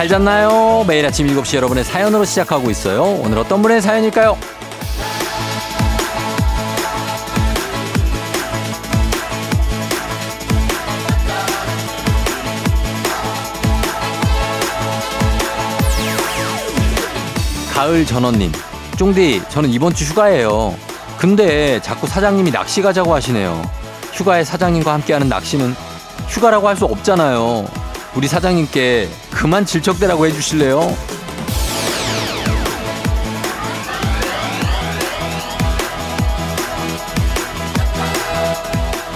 잘 잤나요? 매일 아침 7시 여러분의 사연으로 시작하고 있어요. 오늘 어떤 분의 사연일까요? 가을 전원님, 쫑디, 저는 이번 주 휴가예요. 근데 자꾸 사장님이 낚시 가자고 하시네요. 휴가에 사장님과 함께하는 낚시는 휴가라고 할 수 없잖아요. 우리 사장님께 그만 질척대라고 해주실래요?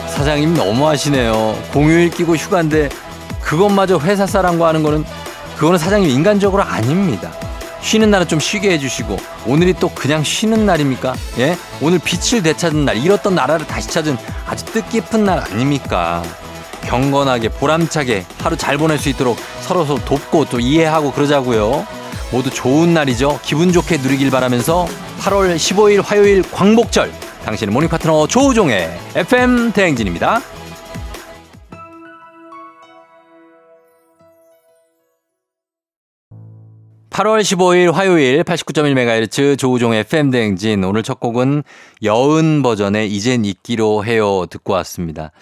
사장님 너무하시네요. 공휴일 끼고 휴가인데 그것마저 회사 사람과 하는 거는 그거는 사장님 인간적으로 아닙니다. 쉬는 날은 좀 쉬게 해주시고 오늘이 또 그냥 쉬는 날입니까? 예? 오늘 빛을 되찾은 날, 잃었던 나라를 다시 찾은 아주 뜻깊은 날 아닙니까? 경건하게 보람차게 하루 잘 보낼 수 있도록 서로 서로 돕고 또 이해하고 그러자고요. 모두 좋은 날이죠. 기분 좋게 누리길 바라면서 8월 15일 화요일 광복절 당신의 모닝 파트너 조우종의 FM 대행진입니다. 8월 15일 화요일 89.1MHz 조우종의 FM 대행진 오늘 첫 곡은 여은 버전의 이젠 잊기로 해요 듣고 왔습니다.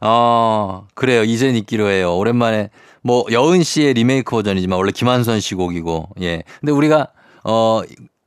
어, 그래요. 이젠 잊기로 해요. 오랜만에 뭐 여은 씨의 리메이크 버전이지만 원래 김한선 씨 곡이고 예. 근데 우리가 어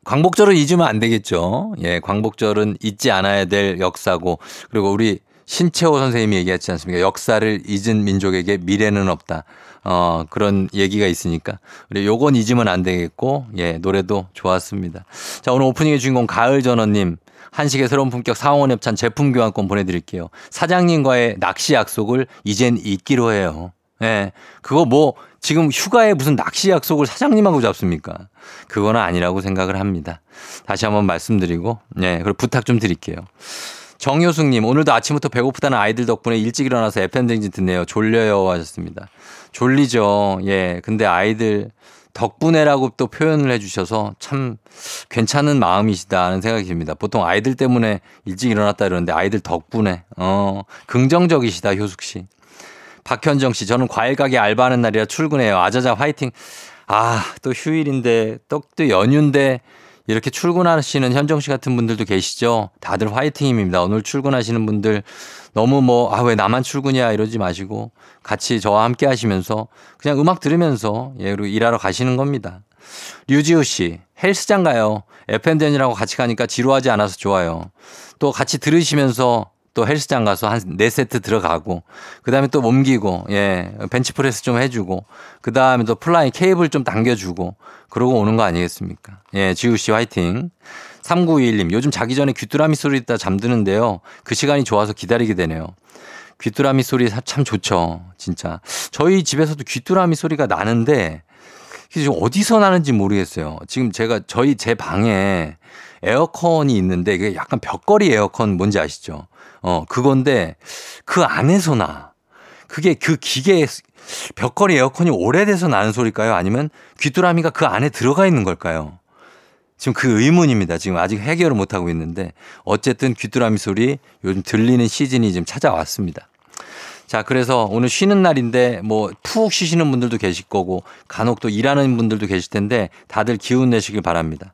광복절은 잊으면 안 되겠죠. 예, 광복절은 잊지 않아야 될 역사고 그리고 우리 신채호 선생님이 얘기했지 않습니까? 역사를 잊은 민족에게 미래는 없다. 어, 그런 얘기가 있으니까. 우리 요건 잊으면 안 되겠고, 예, 노래도 좋았습니다. 자, 오늘 오프닝의 주인공 가을 전원님. 한식의 새로운 품격 사원 협찬 제품 교환권 보내드릴게요. 사장님과의 낚시 약속을 이젠 잊기로 해요. 예. 그거 뭐 지금 휴가에 무슨 낚시 약속을 사장님하고 잡습니까? 그거는 아니라고 생각을 합니다. 다시 한번 말씀드리고, 예. 그리고 부탁 좀 드릴게요. 정효숙님, 오늘도 아침부터 배고프다는 아이들 덕분에 일찍 일어나서 FM댕진 듣네요. 졸려요 하셨습니다. 졸리죠. 예. 근데 아이들 덕분에라고 또 표현을 해주셔서 참 괜찮은 마음이시다는 생각이 듭니다. 보통 아이들 때문에 일찍 일어났다 이러는데 아이들 덕분에, 어, 긍정적이시다, 효숙 씨. 박현정 씨, 저는 과일 가게 알바하는 날이라 출근해요. 아자자 화이팅. 아, 또 휴일인데, 또, 또 연휴인데, 이렇게 출근하시는 현정 씨 같은 분들도 계시죠? 다들 화이팅입니다. 오늘 출근하시는 분들 너무 뭐, 아, 왜 나만 출근이야 이러지 마시고 같이 저와 함께 하시면서 그냥 음악 들으면서 예, 그리고 일하러 가시는 겁니다. 류지우 씨, 헬스장 가요. FM댄이라고 같이 가니까 지루하지 않아서 좋아요. 또 같이 들으시면서 또 헬스장 가서 한 네 세트 들어가고 그다음에 또 몸기고 예 벤치프레스 좀 해주고 그다음에 또 flying 케이블 좀 당겨주고 그러고 오는 거 아니겠습니까? 예 지우 씨 화이팅. 3921님 요즘 자기 전에 귀뚜라미 소리 듣다 잠드는데요. 그 시간이 좋아서 기다리게 되네요. 귀뚜라미 소리 참 좋죠. 진짜. 저희 집에서도 귀뚜라미 소리가 나는데 지금 어디서 나는지 모르겠어요. 지금 제가 저희 제 방에 에어컨이 있는데 이게 약간 벽걸이 에어컨 뭔지 아시죠? 어, 그건데 그 안에서 나. 그게 그 기계 벽걸이 에어컨이 오래돼서 나는 소리일까요? 아니면 귀뚜라미가 그 안에 들어가 있는 걸까요? 지금 그 의문입니다. 지금 아직 해결을 못하고 있는데 어쨌든 귀뚜라미 소리 요즘 들리는 시즌이 지금 찾아왔습니다. 자, 그래서 오늘 쉬는 날인데 뭐 푹 쉬시는 분들도 계실 거고 간혹 또 일하는 분들도 계실 텐데 다들 기운 내시길 바랍니다.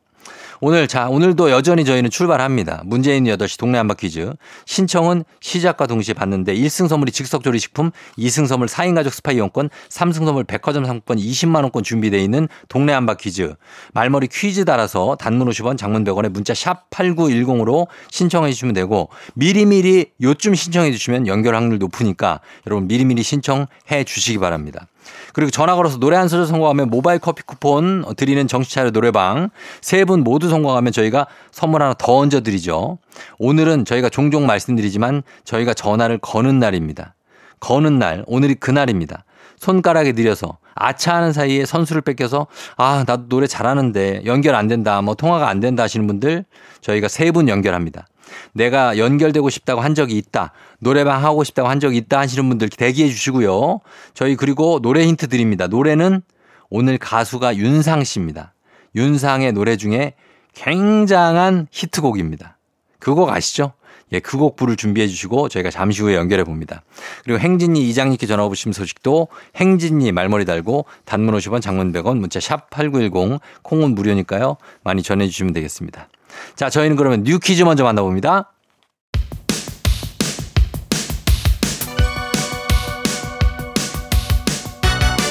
오늘 자 오늘도 여전히 저희는 출발합니다. 문재인 8시 동네 한바 퀴즈. 신청은 시작과 동시에 받는데 1승 선물이 즉석조리식품, 2승 선물 4인 가족 스파 이용권, 3승 선물 백화점 상품권 20만 원권 준비되어 있는 동네 한바 퀴즈. 말머리 퀴즈 달아서 단문 50원, 장문 100원에 문자 샵 8910으로 신청해 주시면 되고 미리미리 요쯤 신청해 주시면 연결 확률 높으니까 여러분 미리미리 신청해 주시기 바랍니다. 그리고 전화 걸어서 노래 한 소절 성공하면 모바일 커피 쿠폰 드리는 정신차려 노래방 세 분 모두 성공하면 저희가 선물 하나 더 얹어 드리죠. 오늘은 저희가 종종 말씀드리지만 저희가 전화를 거는 날입니다. 거는 날 오늘이 그날입니다. 손가락에 들여서 아차하는 사이에 선수를 뺏겨서 아 나도 노래 잘하는데 연결 안 된다 뭐 통화가 안 된다 하시는 분들 저희가 세 분 연결합니다. 내가 연결되고 싶다고 한 적이 있다. 노래방 하고 싶다고 한 적이 있다 하시는 분들 대기해 주시고요. 저희 그리고 노래 힌트 드립니다. 노래는 오늘 가수가 윤상 씨입니다. 윤상의 노래 중에 굉장한 히트곡입니다. 그 곡 아시죠? 예, 그 곡 부를 준비해 주시고 저희가 잠시 후에 연결해 봅니다. 그리고 행진이 이장님께 전화 오신 소식도 행진이 말머리 달고 단문 50원 장문 100원 문자 샵 8910 콩은 무료니까요. 많이 전해 주시면 되겠습니다. 자, 저희는 그러면 뉴 퀴즈 먼저 만나봅니다.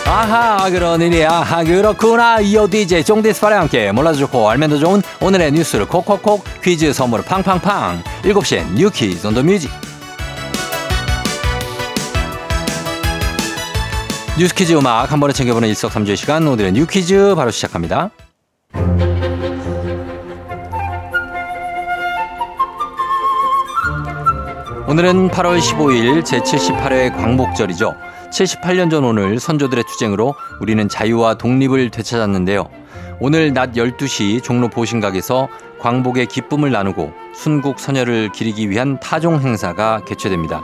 아하 그런 일이야 아하 그렇구나. 이어 DJ 쫑디스파랑 함께 몰라도 좋고 알면 더 좋은 오늘의 뉴스를 콕콕콕 퀴즈 선물을 팡팡팡. 7시엔 뉴 퀴즈 on the music. 뉴스 퀴즈 음악 한 번에 챙겨보는 일석삼조의 시간. 오늘의 뉴 퀴즈 바로 시작합니다 오늘은 8월 15일 제78회 광복절이죠 78년 전 오늘 선조들의 투쟁으로 우리는 자유와 독립을 되찾았는데요. 오늘 낮 12시 종로 보신각에서 광복의 기쁨을 나누고 순국 선열을 기리기 위한 타종 행사가 개최됩니다.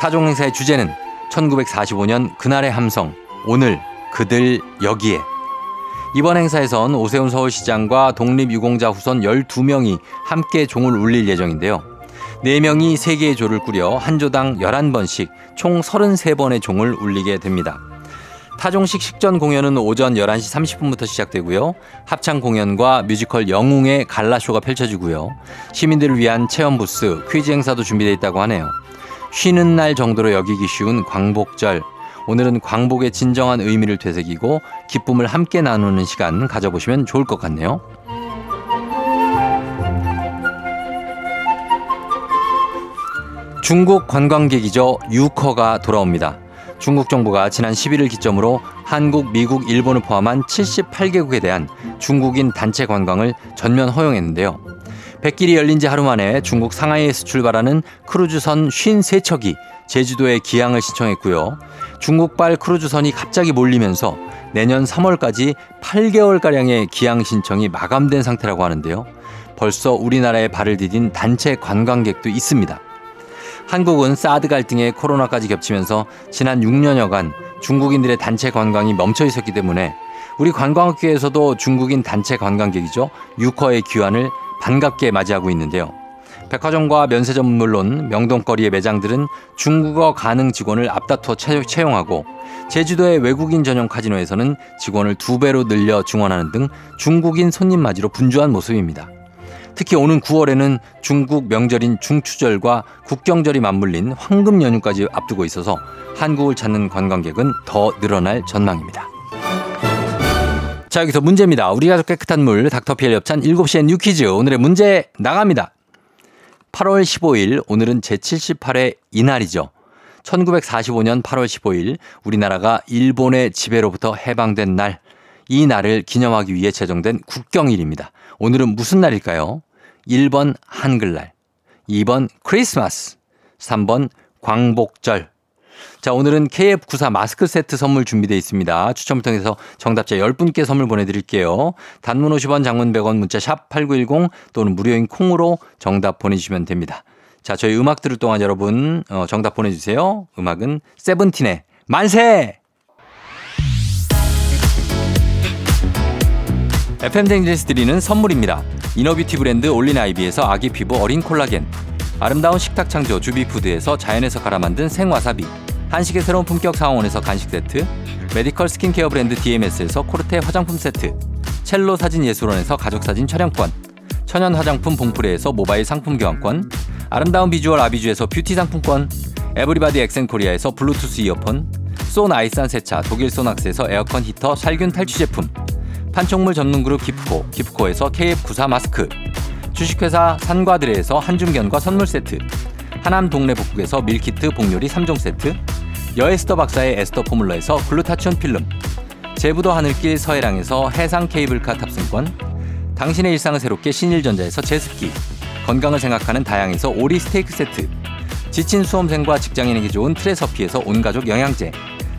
타종 행사의 주제는 1945년 그날의 함성, 오늘 그들 여기에. 이번 행사에선 오세훈 서울시장과 독립유공자 후손 12명이 함께 종을 울릴 예정인데요. 4명이 3개의 조를 꾸려 한 조당 11번씩 총 33번의 종을 울리게 됩니다. 타종식 식전 공연은 오전 11시 30분부터 시작되고요. 합창 공연과 뮤지컬 영웅의 갈라쇼가 펼쳐지고요. 시민들을 위한 체험 부스, 퀴즈 행사도 준비되어 있다고 하네요. 쉬는 날 정도로 여기기 쉬운 광복절. 오늘은 광복의 진정한 의미를 되새기고 기쁨을 함께 나누는 시간 가져보시면 좋을 것 같네요. 중국 관광객이죠. 유커가 돌아옵니다. 중국 정부가 지난 11일 기점으로 한국, 미국, 일본을 포함한 78개국에 대한 중국인 단체 관광을 전면 허용했는데요. 뱃길이 열린 지 하루 만에 중국 상하이에서 출발하는 크루즈선 53척이 제주도에 기항을 신청했고요. 중국발 크루즈선이 갑자기 몰리면서 내년 3월까지 8개월가량의 기항 신청이 마감된 상태라고 하는데요. 벌써 우리나라에 발을 디딘 단체 관광객도 있습니다. 한국은 사드 갈등에 코로나까지 겹치면서 지난 6년여간 중국인들의 단체 관광이 멈춰 있었기 때문에 우리 관광업계에서도 중국인 단체 관광객이죠. 유커의 귀환을 반갑게 맞이하고 있는데요. 백화점과 면세점 물론 명동거리의 매장들은 중국어 가능 직원을 앞다투어 채용하고 제주도의 외국인 전용 카지노에서는 직원을 두 배로 늘려 증원하는 등 중국인 손님 맞이로 분주한 모습입니다. 특히 오는 9월에는 중국 명절인 중추절과 국경절이 맞물린 황금 연휴까지 앞두고 있어서 한국을 찾는 관광객은 더 늘어날 전망입니다. 자, 여기서 문제입니다. 우리 가족 깨끗한 물 닥터피엘 협찬 7시엔 뉴 퀴즈 오늘의 문제 나갑니다. 8월 15일 오늘은 제78회 이날이죠. 1945년 8월 15일 우리나라가 일본의 지배로부터 해방된 날. 이 날을 기념하기 위해 제정된 국경일입니다. 오늘은 무슨 날일까요? 1번 한글날, 2번 크리스마스, 3번 광복절. 자, 오늘은 KF94 마스크 세트 선물 준비되어 있습니다. 추첨을 통해서 정답자 10분께 선물 보내드릴게요. 단문 50원, 장문 100원, 문자 샵 8910 또는 무료인 콩으로 정답 보내주시면 됩니다. 자, 저희 음악 들을 동안 여러분 어, 정답 보내주세요. 음악은 세븐틴의 만세! FM댕진스 드리는 선물입니다. 이너뷰티 브랜드 올린 아이비에서 아기 피부 어린 콜라겐 아름다운 식탁 창조 주비푸드에서 자연에서 갈아 만든 생와사비 한식의 새로운 품격 상황원에서 간식 세트 메디컬 스킨케어 브랜드 DMS에서 코르테 화장품 세트 첼로 사진 예술원에서 가족사진 촬영권 천연 화장품 봉프레에서 모바일 상품 교환권 아름다운 비주얼 아비주에서 뷰티 상품권 에브리바디 엑센코리아에서 블루투스 이어폰 소 나이산 세차 독일 소낙스에서 에어컨 히터 살균 탈취 제품 판촉물 전문 그룹 기프코, 기프코에서 KF94 마스크, 주식회사 산과들에에서 한줌견과 선물 세트, 하남 동네 북국에서 밀키트 복요리 3종 세트, 여에스더 박사의 에스더 포뮬러에서 글루타치온 필름, 제부도 하늘길 서해랑에서 해상 케이블카 탑승권, 당신의 일상을 새롭게 신일전자에서 제습기, 건강을 생각하는 다향에서 오리 스테이크 세트, 지친 수험생과 직장인에게 좋은 트레서피에서 온가족 영양제,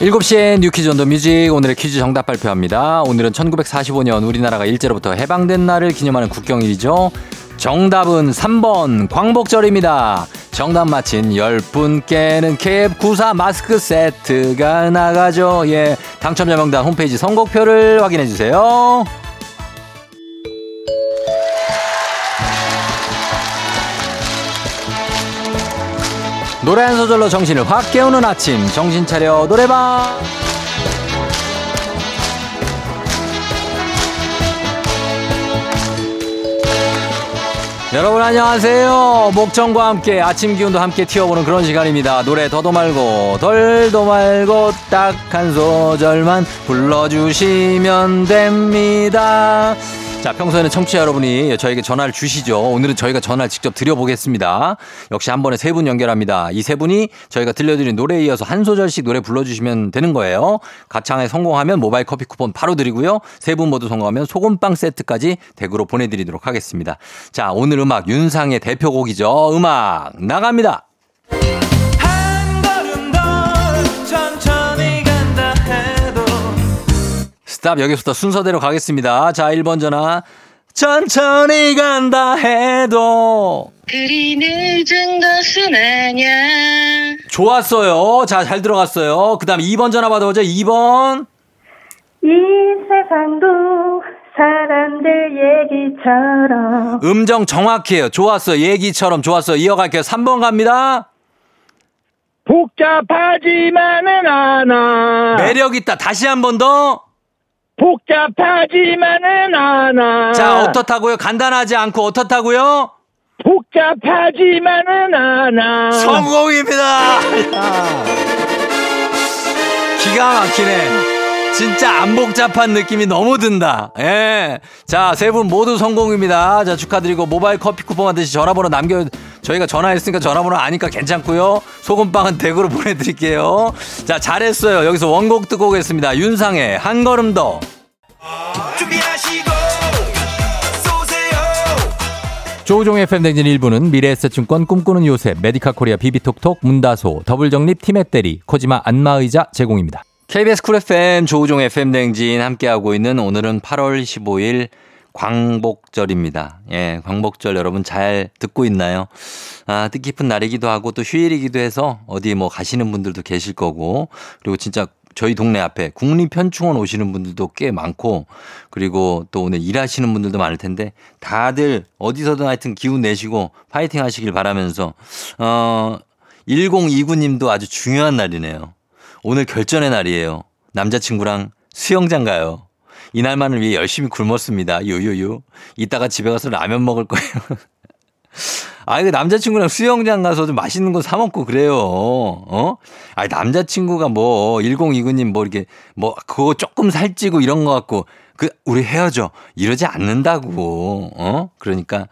7시에 뉴퀴즈 온더 뮤직 오늘의 퀴즈 정답 발표합니다. 오늘은 1945년 우리나라가 일제로부터 해방된 날을 기념하는 국경일이죠. 정답은 3번 광복절입니다. 정답 맞힌 10분께는 캡94 마스크 세트가 나가죠. 예. 당첨자 명단 홈페이지 선곡표를 확인해 주세요. 노래 한 소절로 정신을 확 깨우는 아침. 정신 차려 노래방. 여러분 안녕하세요. 목청과 함께 아침 기운도 함께 튀어보는 그런 시간입니다. 노래 더도 말고 덜도 말고 딱 한 소절만 불러주시면 됩니다 자, 평소에는 청취자 여러분이 저에게 전화를 주시죠. 오늘은 저희가 전화를 직접 드려보겠습니다. 역시 한 번에 세 분 연결합니다. 이 세 분이 저희가 들려드린 노래에 이어서 한 소절씩 노래 불러주시면 되는 거예요. 가창에 성공하면 모바일 커피 쿠폰 바로 드리고요. 세 분 모두 성공하면 소금빵 세트까지 댁으로 보내드리도록 하겠습니다. 자, 오늘 음악 윤상의 대표곡이죠. 음악 나갑니다. 스탑 여기서부터 순서대로 가겠습니다. 자, 1번 전화. 천천히 간다 해도 그리 늦은 것은 아냐. 좋았어요. 자, 잘 들어갔어요. 그 다음 2번 전화 받아보죠. 2번. 이 세상도 사람들 얘기처럼 음정 정확해요. 좋았어요. 얘기처럼 좋았어요. 이어갈게요. 3번 갑니다. 복잡하지만은 않아. 매력 있다. 다시 한 번 더. 복잡하지만은 않아. 자, 어떻다고요? 간단하지 않고 어떻다고요? 복잡하지만은 않아. 성공입니다. 기가 막히네. 진짜 안 복잡한 느낌이 너무 든다. 예. 자, 세 분 모두 성공입니다. 자, 축하드리고 모바일 커피 쿠폰 받듯이 전화번호 남겨, 저희가 전화했으니까 전화번호 아니까 괜찮고요. 소금빵은 댁으로 보내 드릴게요. 자, 잘했어요. 여기서 원곡 듣고 오겠습니다. 윤상의 한 걸음 더. 준비하시고 쏘세요 조우종의 FM댕진 1부는 미래에셋증권 꿈꾸는 요새 메디카 코리아 비비톡톡 문다소 더블정립 티맵대리 코지마 안마의자 제공입니다. KBS 쿨 FM 조우종의 FM댕진 함께하고 있는 오늘은 8월 15일 광복절입니다. 예, 광복절 여러분 잘 듣고 있나요? 아, 뜻깊은 날이기도 하고 또 휴일이기도 해서 어디 뭐 가시는 분들도 계실 거고 그리고 진짜 저희 동네 앞에 국립현충원 오시는 분들도 꽤 많고 그리고 또 오늘 일하시는 분들도 많을 텐데 다들 어디서든 하여튼 기운 내시고 파이팅 하시길 바라면서 어 1029님도 아주 중요한 날이네요. 오늘 결전의 날이에요. 남자친구랑 수영장 가요. 이날만을 위해 열심히 굶었습니다. 유유유. 이따가 집에 가서 라면 먹을 거예요. 아, 이거 남자친구랑 수영장 가서 좀 맛있는 거 사먹고 그래요. 어? 아, 남자친구가 뭐, 1029님 뭐 이렇게, 뭐, 그거 조금 살찌고 이런 거 갖고, 그, 우리 헤어져. 이러지 않는다고. 어? 그러니까,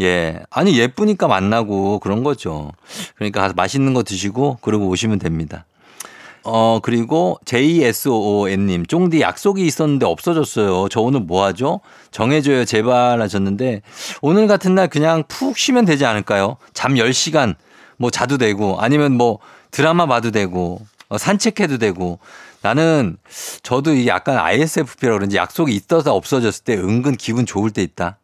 예. 아니, 예쁘니까 만나고 그런 거죠. 그러니까 가서 맛있는 거 드시고, 그러고 오시면 됩니다. 어, 그리고 JSOON님, 쫑디 약속이 있었는데 없어졌어요. 저 오늘 뭐 하죠? 정해줘요, 제발 하셨는데, 오늘 같은 날 그냥 푹 쉬면 되지 않을까요? 잠 10시간 뭐 자도 되고, 아니면 뭐 드라마 봐도 되고, 어, 산책해도 되고, 나는 저도 이게 약간 ISFP라 그런지 약속이 있어서 없어졌을 때 은근 기분 좋을 때 있다.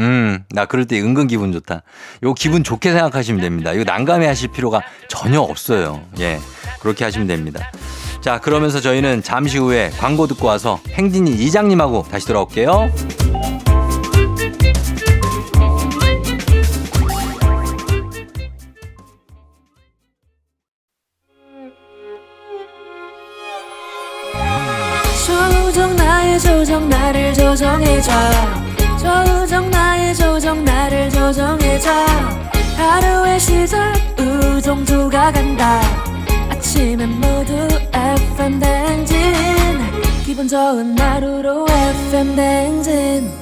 음, 나 그럴 때 은근 기분 좋다. 요 기분 좋게 생각하시면 됩니다. 이거 난감해 하실 필요가 전혀 없어요. 예. 그렇게 하시면 됩니다. 자, 그러면서 저희는 잠시 후에 광고 듣고 와서 행진이 이장님하고 다시 돌아올게요. 조정 나의 조정 나를 조정해줘 조정 나의 조정 나를 조정 오늘부터 정해져 하루의 시절 우정조가 간다 아침엔 모두 FM 댕진 기분 좋은 하루로 FM 댕진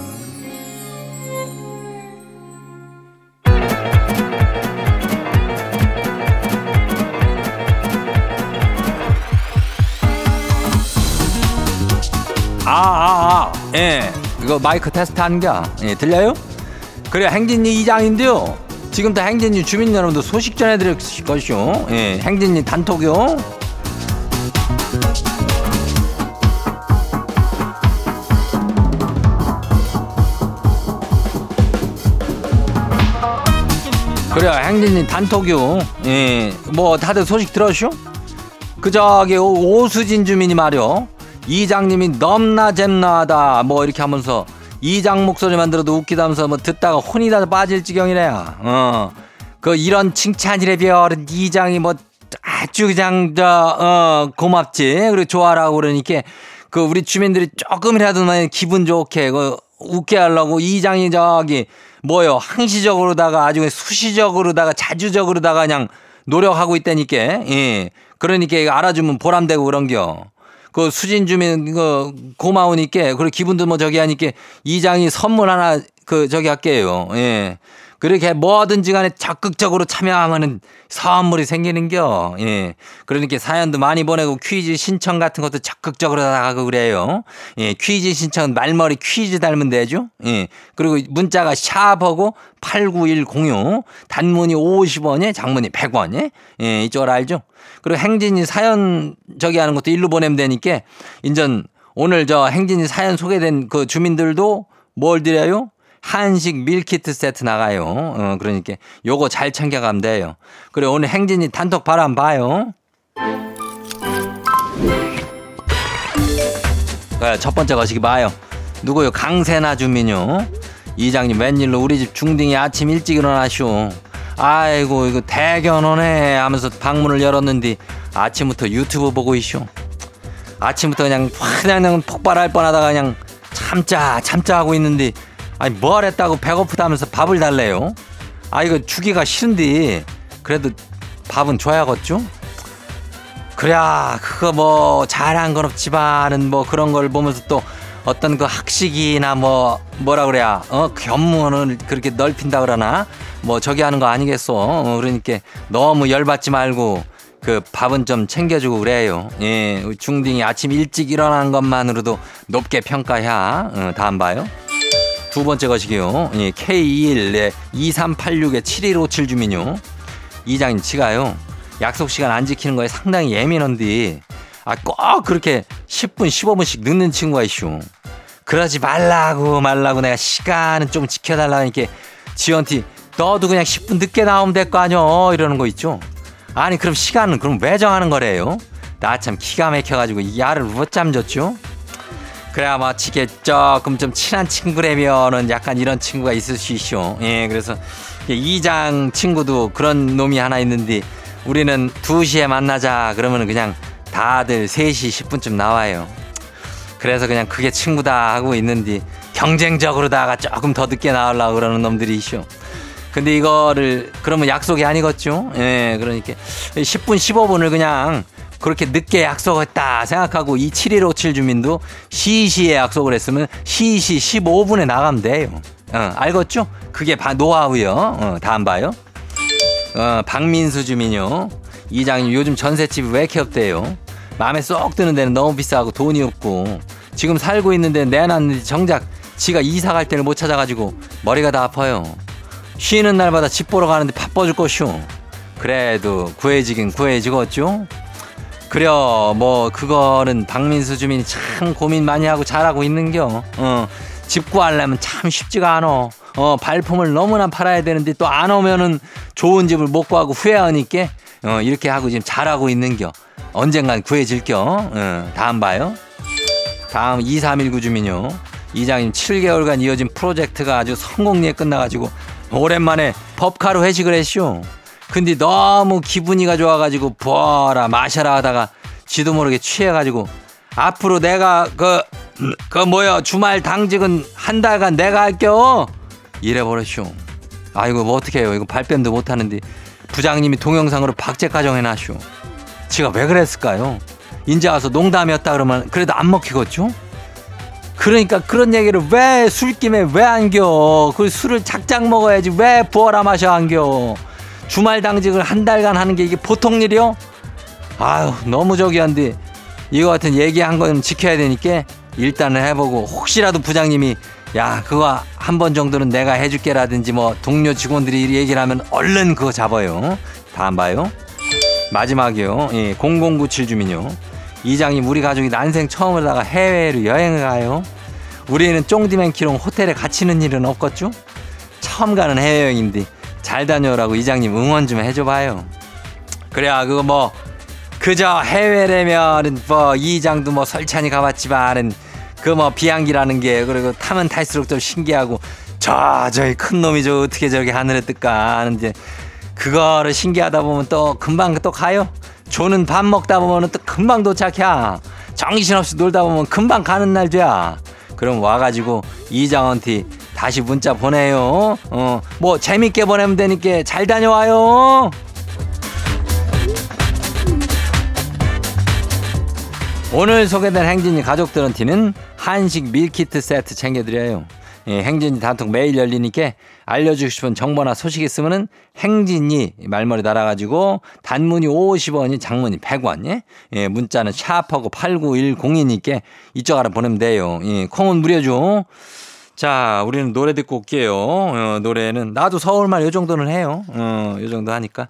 아, 아, 아. 예. 이거 마이크 테스트 하는겨. 예, 들려요? 그래, 행진이 이장인데요. 지금부터 행진이 주민 여러분들 소식 전해드릴 것이요. 예, 행진이 단톡요. 그래, 행진이 단톡요. 예, 뭐 다들 소식 들었쇼? 그 저기 오- 오수진 주민이 말이요. 이장님이 넘나 잼나하다 뭐 이렇게 하면서 이장 목소리만 들어도 웃기다면서 뭐 듣다가 혼이 다 빠질 지경이래요. 어. 그 이런 칭찬이래 별은 이장이 뭐 아주 그냥 저 어 고맙지. 그리고 좋아라고 그러니까 그 우리 주민들이 조금이라도 만 기분 좋게 그 웃게 하려고 이장이 저기 뭐요 항시적으로다가 아주 수시적으로다가 자주적으로다가 그냥 노력하고 있다니까. 예. 그러니까 알아주면 보람되고 그런겨. 그 수진 주민 그 고마우니까 그리고 기분도 뭐 저기 하니까 이장이 선물 하나 그 저기 할게요. 예. 그렇게 뭐든지 간에 적극적으로 참여하면은 선물이 생기는겨. 예. 그러니까 사연도 많이 보내고 퀴즈 신청 같은 것도 적극적으로 하고 그래요. 예. 퀴즈 신청은 말머리 퀴즈 닮은 되죠. 예. 그리고 문자가 샤버고 89106 단문이 50원에 장문이 100원에 예. 이쪽을 알죠? 그리고 행진이 사연 저기 하는 것도 일로 보내면 되니까 인전 오늘 저 행진이 사연 소개된 그 주민들도 뭘 드려요? 한식 밀키트 세트 나가요. 어, 그러니까 요거 잘 챙겨가면 돼요. 그래 오늘 행진이 단톡 바람 봐요. 그래, 첫 번째 거시기 봐요. 누구요? 강세나 주민요. 이장님 웬일로 우리 집 중딩이 아침 일찍 일어나쇼. 아이고 이거 대견하네 하면서 방문을 열었는데 아침부터 유튜브 보고 있쇼. 아침부터 그냥 확 그냥 폭발할 뻔하다가 그냥 참자 참자 하고 있는데 아니 뭘 했다고 배고프다면서 밥을 달래요. 아 이거 주기가 싫은데 그래도 밥은 줘야겠죠? 그래야 그거 뭐 잘한 건 없지만은 뭐 그런 걸 보면서 또 어떤 그 학식이나 뭐 뭐라 그래야 어? 견문을 그렇게 넓힌다 그러나? 뭐 저기 하는 거 아니겠어 어, 그러니까 너무 열받지 말고 그 밥은 좀 챙겨주고 그래요. 예 중딩이 아침 일찍 일어나는 것만으로도 높게 평가해야 어, 다음 봐요 두 번째 것이기요. 예, K21 네, 2386의 7157 주민요. 이장님 치가요. 약속 시간 안 지키는 거에 상당히 예민한데 아 꼭 그렇게 10분 15분씩 늦는 친구가 있슈. 그러지 말라고 말라고 내가 시간은 좀 지켜달라니까 지연티 너도 그냥 10분 늦게 나오면 될 거 아니여? 이러는 거 있죠. 아니 그럼 시간은 그럼 왜 정하는 거래요? 나 참 기가 막혀가지고 이 야를 못 잠줬죠 그래야 마치게 조금 좀 친한 친구라면은 약간 이런 친구가 있을 수 있쇼 예 그래서 이장 친구도 그런 놈이 하나 있는데 우리는 2시에 만나자 그러면 그냥 다들 3시 10분쯤 나와요 그래서 그냥 그게 친구다 하고 있는데 경쟁적으로다가 조금 더 늦게 나오려고 그러는 놈들이 있쇼. 근데 이거를 그러면 약속이 아니겠죠? 예, 그러니까 10분 15분을 그냥 그렇게 늦게 약속했다 생각하고 이 7157 주민도 시시에 약속을 했으면 시시 15분에 나가면 돼요. 어, 알겠죠? 그게 바, 노하우요. 어, 다음 봐요. 어, 박민수 주민요. 이장님 요즘 전셋집이 왜 이렇게 없대요? 마음에 쏙 드는 데는 너무 비싸고 돈이 없고 지금 살고 있는 데는 내놨는데 정작 지가 이사 갈 때를 못 찾아가지고 머리가 다 아파요. 쉬는 날마다 집 보러 가는데 바빠줄 것이오. 그래도 구해지긴 구해지겠죠? 그려 뭐 그거는 박민수 주민이 참 고민 많이 하고 잘하고 있는겨. 어, 집 구하려면 참 쉽지가 않어. 어, 발품을 너무나 팔아야 되는데 또 안 오면은 좋은 집을 못 구하고 후회하니까 어, 이렇게 하고 지금 잘하고 있는겨. 언젠간 구해질겨. 어, 다음 봐요. 다음 2319 주민요. 이장님 7개월간 이어진 프로젝트가 아주 성공리에 끝나가지고 오랜만에 법카로 회식을 했쇼. 근데 너무 기분이가 좋아가지고 부어라 마셔라 하다가 지도 모르게 취해가지고 앞으로 내가 그, 그 뭐야 주말 당직은 한 달간 내가 할게요. 이래버렸쇼. 아이고 뭐 어떻게 해요? 이거 발뺌도 못하는데 부장님이 동영상으로 박제 가정해놨쇼 지가 왜 그랬을까요? 인제 와서 농담이었다 그러면 그래도 안 먹히겠죠? 그러니까 그런 얘기를 왜 술김에 왜 안겨? 그 술을 작작 먹어야지 왜 부어라 마셔 안겨 주말 당직을 한 달간 하는 게 이게 보통 일이요? 아유 너무 저기 한데. 이거 같은 얘기한 건 지켜야 되니까 일단은 해보고 혹시라도 부장님이 야 그거 한 번 정도는 내가 해줄게라든지 뭐 동료 직원들이 얘기를 하면 얼른 그거 잡아요. 다음 봐요. 마지막이요. 예, 0097 주민요. 이장님 우리 가족이 난생 처음으로다가 해외로 여행을 가요. 우리는 쫑디맨키롱 호텔에 갇히는 일은 없겠죠? 처음 가는 해외여행인데 잘 다녀오라고 이장님 응원 좀 해줘봐요 그래야 그거 뭐 그저 해외라면은 뭐 이장도 뭐 설찬이 가봤지만은 그 뭐 비행기라는 게 그리고 타면 탈수록 좀 신기하고 저 저기 큰 놈이 저 어떻게 저기 하늘에 뜰까 하는데 그거를 신기하다 보면 또 금방 또 가요. 조는 밥 먹다 보면은 또 금방 도착해. 정신없이 놀다 보면 금방 가는 날 돼야. 그럼 와가지고 이장한테 다시 문자 보내요. 어, 뭐 재밌게 보내면 되니까 잘 다녀와요. 오늘 소개된 행진이 가족들한테는 한식 밀키트 세트 챙겨드려요. 예, 행진이 단톡 매일 열리니까 알려주고 싶은 정보나 소식 있으면은 행진이 말머리 달아가지고 단문이 50원이 장문이 100원 예? 예, 문자는 샤프하고 8910이니까 이쪽 알아 보내면 돼요. 예, 콩은 무료죠. 자, 우리는 노래 듣고 올게요. 어, 노래는 나도 서울말 요 정도는 해요. 어, 요 정도 하니까.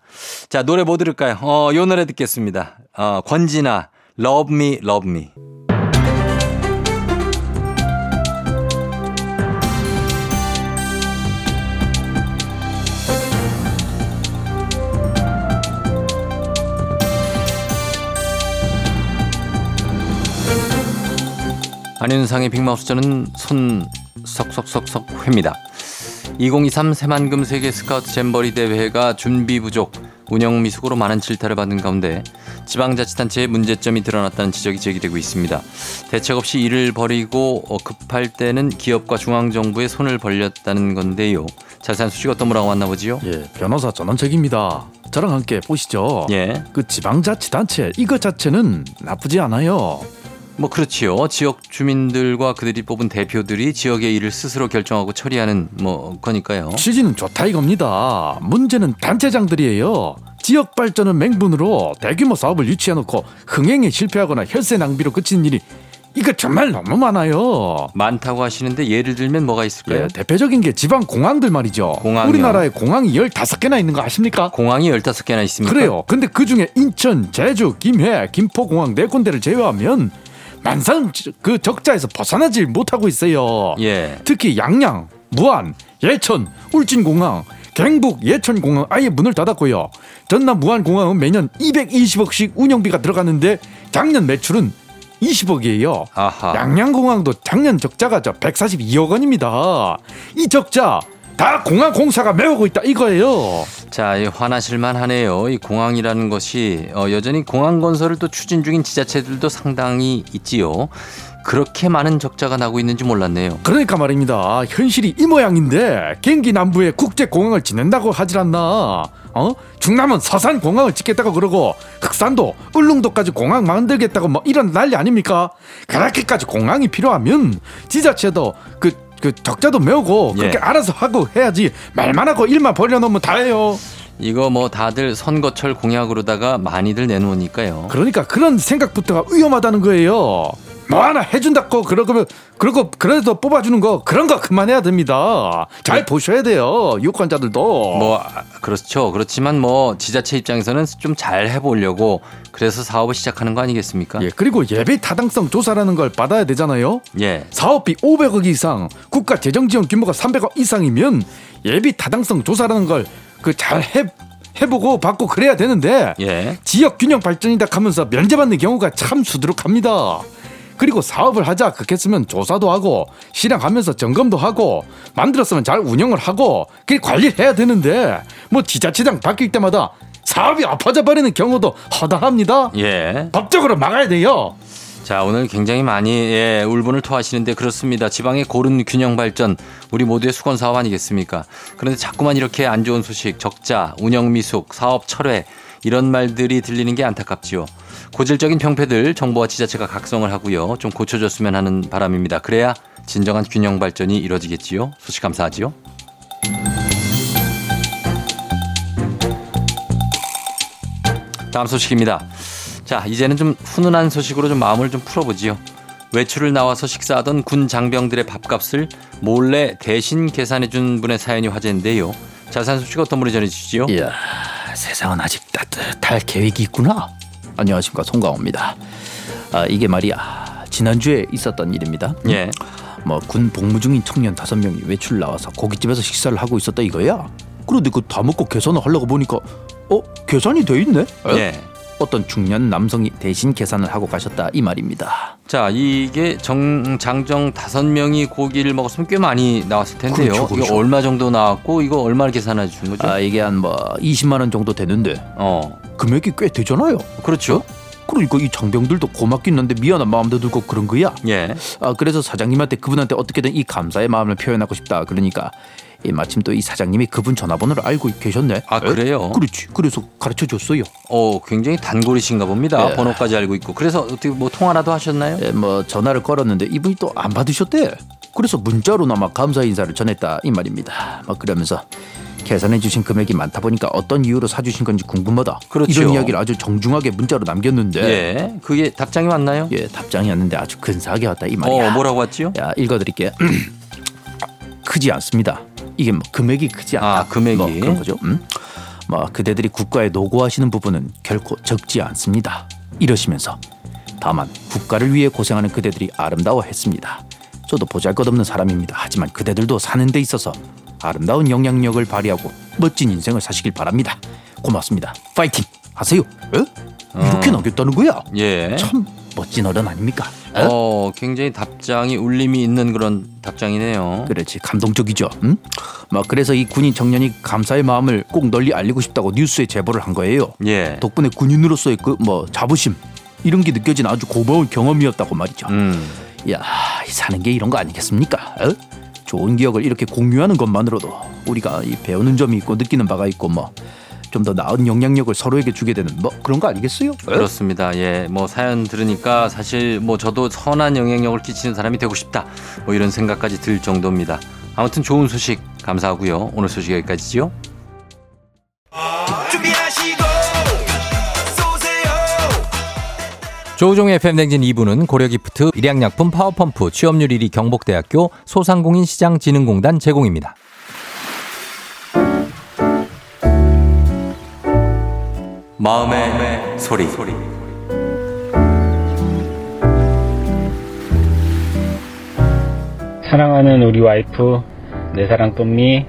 자, 노래 뭐 들을까요? 어, 요 노래 듣겠습니다. 어, 권진아 Love Me Love Me. 안윤상의 빅마우스 저는 손 석석석석 회입니다. 2023 새만금 세계 스카우트 잼버리 대회가 준비 부족, 운영 미숙으로 많은 질타를 받는 가운데 지방자치단체의 문제점이 드러났다는 지적이 제기되고 있습니다. 대책 없이 일을 벌이고 어, 급할 때는 기업과 중앙정부의 손을 벌렸다는 건데요. 자세한 소식 어떤 분하고 만나보지요? 예, 변호사 전원책입니다. 저랑 함께 보시죠. 예. 그 지방자치단체 이것 자체는 나쁘지 않아요. 뭐 그렇지요. 지역 주민들과 그들이 뽑은 대표들이 지역의 일을 스스로 결정하고 처리하는 뭐 거니까요. 취지는 좋다 이겁니다. 문제는 단체장들이에요. 지역 발전은 맹분으로 대규모 사업을 유치해놓고 흥행에 실패하거나 혈세 낭비로 그치는 일이 이거 정말 너무 많아요. 많다고 하시는데 예를 들면 뭐가 있을까요? 예, 대표적인 게 지방 공항들 말이죠. 공항이요. 우리나라에 공항이 15개나 있는 거 아십니까? 공항이 15개나 있습니까? 그래요. 근데 그 중에 인천, 제주, 김해, 김포 공항 네 군데를 제외하면 만상 그 적자에서 벗어나질 못하고 있어요. 예. 특히 양양, 무안, 예천, 울진공항, 경북 예천공항 아예 문을 닫았고요. 전남 무안공항은 매년 220억씩 운영비가 들어가는데 작년 매출은 20억이에요. 아하. 양양공항도 작년 적자가 저 142억 원입니다. 이 적자 다 공항 공사가 메우고 있다 이거예요. 자, 이 화나실만 하네요. 이 공항이라는 것이 어, 여전히 공항 건설을 또 추진 중인 지자체들도 상당히 있지요. 그렇게 많은 적자가 나고 있는지 몰랐네요. 그러니까 말입니다. 현실이 이 모양인데 경기 남부에 국제 공항을 짓는다고 하질 않나? 어? 중남은 서산 공항을 짓겠다고 그러고 흑산도 울릉도까지 공항 만들겠다고 뭐 이런 난리 아닙니까? 그렇게까지 공항이 필요하면 지자체도 그 그 적자도 메우고 예. 그렇게 알아서 하고 해야지 말만 하고 일만 벌려놓으면 다해요. 이거 뭐 다들 선거철 공약으로다가 많이들 내놓으니까요. 그러니까 그런 생각부터가 위험하다는 거예요. 뭐 하나 해준다고 그러고 그러고 그래도 뽑아주는 거 그런 거 그만해야 됩니다. 잘 보셔야 돼요 유권자들도. 뭐 아, 그렇죠. 그렇지만 뭐 지자체 입장에서는 좀 잘 해보려고 그래서 사업을 시작하는 거 아니겠습니까? 예 그리고 예배 타당성 조사라는 걸 받아야 되잖아요. 예. 사업비 500억 이상, 국가 재정 지원 규모가 300억 이상이면 예비 타당성 조사라는 걸 그 잘해 해보고 받고 그래야 되는데 예. 지역 균형 발전이다 하면서 면제받는 경우가 참 수두룩합니다. 그리고 사업을 하자 그렇겠으면 조사도 하고 실행하면서 점검도 하고 만들었으면 잘 운영을 하고 그 관리를 해야 되는데 뭐 지자체장 바뀔 때마다 사업이 엎어져 버리는 경우도 허다합니다. 예. 법적으로 막아야 돼요. 자, 오늘 굉장히 많이 예, 울분을 토하시는데 그렇습니다. 지방의 고른 균형 발전 우리 모두의 수건 사업 아니겠습니까? 그런데 자꾸만 이렇게 안 좋은 소식, 적자, 운영 미숙, 사업 철회 이런 말들이 들리는 게 안타깝지요. 고질적인 병폐들 정부와 지자체가 각성을 하고요. 좀 고쳐줬으면 하는 바람입니다. 그래야 진정한 균형 발전이 이루어지겠지요. 소식 감사하지요. 다음 소식입니다. 자, 이제는 좀 훈훈한 소식으로 좀 마음을 좀 풀어보지요. 외출을 나와서 식사하던 군 장병들의 밥값을 몰래 대신 계산해준 분의 사연이 화제인데요. 자세한 소식 어떤 분이 전해주시죠? 이야, 세상은 아직 따뜻할 계획이 있구나. 안녕하십니까 송강호입니다. 아, 이게 말이야 지난주에 있었던 일입니다. 예. 뭐 군 복무 중인 청년 다섯 명이 외출 나와서 고깃집에서 식사를 하고 있었다 이거야. 그런데 그 다 먹고 계산을 하려고 보니까 어 계산이 돼 있네. 에? 예. 어떤 중년 남성이 대신 계산을 하고 가셨다 이 말입니다. 자, 이게 정, 장정 다섯 명이 고기를 먹었으면 꽤 많이 나왔을 텐데요. 그렇죠, 그렇죠. 이거 얼마 정도 나왔고 이거 얼마를 계산해 준 거죠? 아 이게 한 뭐 20만 원 정도 되는데 어. 금액이 꽤 되잖아요. 그렇죠. 그러니까 이 장병들도 고맙긴 한데 미안한 마음도 들고 그런 거야. 예. 아 그래서 사장님한테 그분한테 어떻게든 이 감사의 마음을 표현하고 싶다. 그러니까 이 마침 또 이 사장님이 그분 전화번호를 알고 계셨네. 아, 에? 그래요? 그렇지. 그래서 가르쳐 줬어요. 어, 굉장히 단골이신가 봅니다. 예. 번호까지 알고 있고. 그래서 어떻게 뭐 통화라도 하셨나요? 예, 뭐 전화를 걸었는데 이분이 또 안 받으셨대. 그래서 문자로나마 감사 인사를 전했다 이 말입니다. 뭐 그러면서 계산해 주신 금액이 많다 보니까 어떤 이유로 사주신 건지 궁금하다. 그렇죠. 이런 이야기를 아주 정중하게 문자로 남겼는데 예. 그게 답장이 왔나요? 예, 답장이 왔는데 아주 근사하게 왔다 이 말이야. 어, 뭐라고 왔지요? 야 읽어드릴게. 크지 않습니다. 이게 뭐 금액이 크지 않다. 아, 금액이. 뭐 그런 거죠. 음? 뭐 그대들이 국가에 노고하시는 부분은 결코 적지 않습니다. 이러시면서 다만 국가를 위해 고생하는 그대들이 아름다워했습니다. 저도 보잘것없는 사람입니다. 하지만 그대들도 사는 데 있어서 아름다운 영향력을 발휘하고 멋진 인생을 사시길 바랍니다. 고맙습니다. 파이팅 하세요. 에? 이렇게 거야. 어. 예. 참 멋진 어른 아닙니까? 에? 어, 굉장히 답장이 울림이 있는 그런 답장이네요. 그렇지 감동적이죠. 응? 막 그래서 이 군인 청년이 감사의 마음을 꼭 널리 알리고 싶다고 뉴스에 제보를 한 거예요. 예. 덕분에 군인으로서의 그 뭐 자부심 이런 게 느껴진 아주 고마운 경험이었다고 말이죠. 음. 야, 이 사는 게 이런 거 아니겠습니까? 어? 좋은 기억을 이렇게 공유하는 것만으로도 우리가 이 배우는 점이 있고 느끼는 바가 있고 뭐 좀 더 나은 영향력을 서로에게 주게 되는 뭐 그런 거 아니겠어요? 어? 그렇습니다. 예. 뭐 사연 들으니까 사실 뭐 저도 선한 영향력을 끼치는 사람이 되고 싶다. 뭐 이런 생각까지 들 정도입니다. 아무튼 좋은 소식 감사하고요. 오늘 소식 여기까지죠. 조우종의 FM 댕진 2부는 고려기프트, 일양약품 파워펌프, 취업률 1위 경북대학교 소상공인 시장진흥공단 제공입니다. 마음의, 소리. 사랑하는 우리 와이프, 내 사랑 똠미,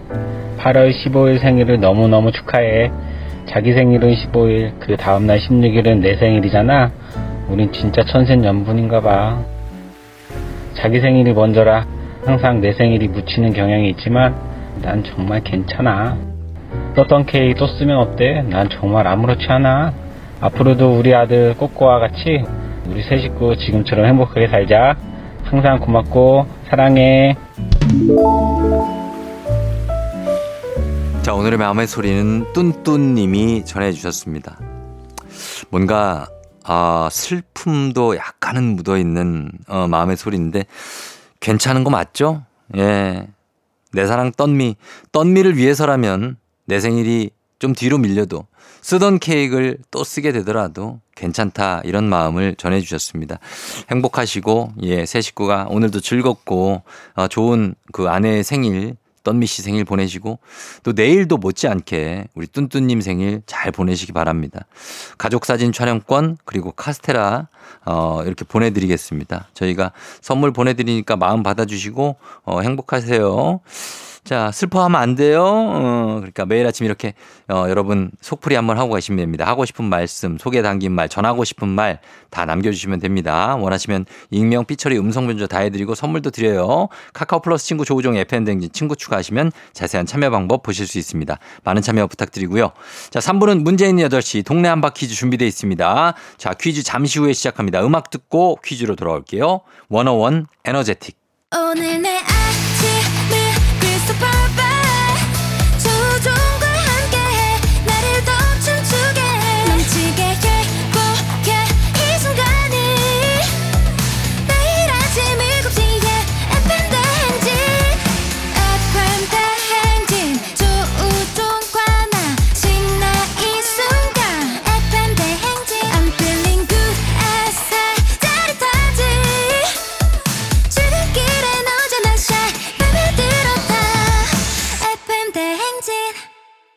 8월 15일 생일을 너무너무 축하해. 자기 생일은 15일, 그 다음날 16일은 내 생일이잖아. 우린 진짜 천생연분인가 봐. 자기 생일이 먼저라 항상 내 생일이 묻히는 경향이 있지만 난 정말 괜찮아. 썼던 케이크 또 쓰면 어때? 난 정말 아무렇지 않아. 앞으로도 우리 아들 꼬꼬와 같이 우리 세 식구 지금처럼 행복하게 살자. 항상 고맙고 사랑해. 자, 오늘의 마음의 소리는 뚠뚠님이 전해주셨습니다. 뭔가, 아, 슬픔도 약간은 묻어있는, 어, 마음의 소리인데, 괜찮은 거 맞죠? 예. 내 사랑 떤미. 떤미를 위해서라면 내 생일이 좀 뒤로 밀려도 쓰던 케이크를 또 쓰게 되더라도 괜찮다. 이런 마음을 전해주셨습니다. 행복하시고, 예, 새 식구가 오늘도 즐겁고, 어, 좋은 그 아내의 생일, 떤미 씨 생일 보내시고, 또 내일도 못지않게 우리 뚠뚠님 생일 잘 보내시기 바랍니다. 가족 사진 촬영권, 그리고 카스테라, 어, 이렇게 보내드리겠습니다. 저희가 선물 보내드리니까 마음 받아주시고, 어, 행복하세요. 자, 슬퍼하면 안 돼요. 어, 그러니까 매일 아침 이렇게 어, 여러분 속풀이 한번 하고 가시면 됩니다. 하고 싶은 말씀, 소개 담긴 말, 전하고 싶은 말 다 남겨주시면 됩니다. 원하시면 익명, 삐처리, 음성 변조 다 해드리고 선물도 드려요. 카카오 플러스 친구 조우종 FM 댕진 친구 추가하시면 자세한 참여 방법 보실 수 있습니다. 많은 참여 부탁드리고요. 자, 3부는 문제 있는 8시 동네 한바 퀴즈 준비되어 있습니다. 자, 퀴즈 잠시 후에 시작합니다. 음악 듣고 퀴즈로 돌아올게요. 101 에너제틱. 오늘 내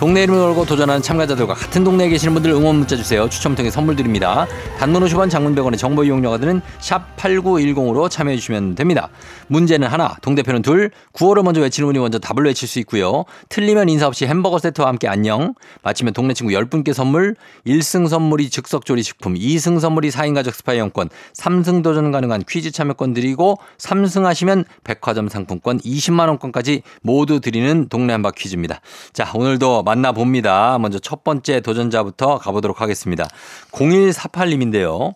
동네 이름을 걸고 도전하는 참가자들과 같은 동네에 계시는 분들 응원 문자 주세요. 추첨 통해 선물 드립니다. 단문 50원 장문 100원의 정보 이용료가 드는 샵 8910으로 참여해 주시면 됩니다. 문제는 하나 동대표는 둘 구호를 먼저 외치는 분이 먼저 답을 외칠 수 있고요. 틀리면 인사 없이 햄버거 세트와 함께 안녕. 맞히면 동네 친구 10분께 선물 1승 선물이 즉석조리식품 2승 선물이 4인 가족 스파 이용권 3승 도전 가능한 퀴즈 참여권 드리고 3승 하시면 백화점 상품권 20만 원권까지 모두 드리는 동네 한바 퀴즈입니다. 자, 오늘도 만나봅니다. 먼저 첫 번째 도전자부터 가보도록 하겠습니다. 0148님인데요.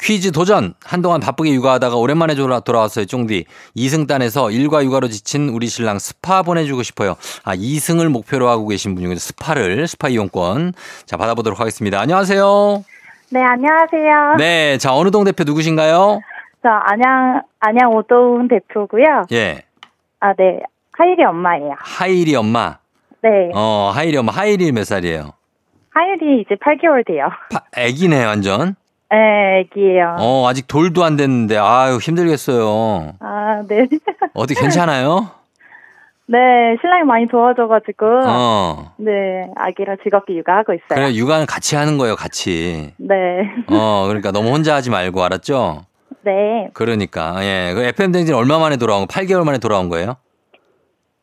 퀴즈 도전! 한동안 바쁘게 육아하다가 오랜만에 돌아- 돌아왔어요, 쫑디. 2승 따내서 일과 육아로 지친 우리 신랑 스파 보내주고 싶어요. 아, 2승을 목표로 하고 계신 분이군요. 스파를, 스파 이용권. 자, 받아보도록 하겠습니다. 안녕하세요. 네, 안녕하세요. 네, 자, 어느 동 대표 누구신가요? 저 안양, 안양 오도훈 대표고요. 예. 아, 네. 하일이 엄마예요. 하일이 엄마. 네. 어, 하일이 엄마. 하일이 몇 살이에요? 하일이 이제 8개월 돼요. 파, 애기네, 완전. 네, 애기예요. 어, 아직 돌도 안 됐는데, 아유, 힘들겠어요. 아, 네. 어디 괜찮아요? 네, 신랑이 많이 도와줘가지고. 어. 네, 아기랑 즐겁게 육아하고 있어요. 그래, 육아는 같이 하는 거예요, 같이. 네. 어, 그러니까 너무 혼자 하지 말고, 알았죠? 네. 그러니까, 예. 그 FM 댕진 얼마 만에 돌아온, 거? 8개월 만에 돌아온 거예요?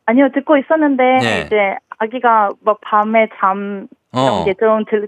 아니요, 듣고 있었는데, 네. 이제 아기가 뭐 밤에 잠, 어. 이게 좀 들,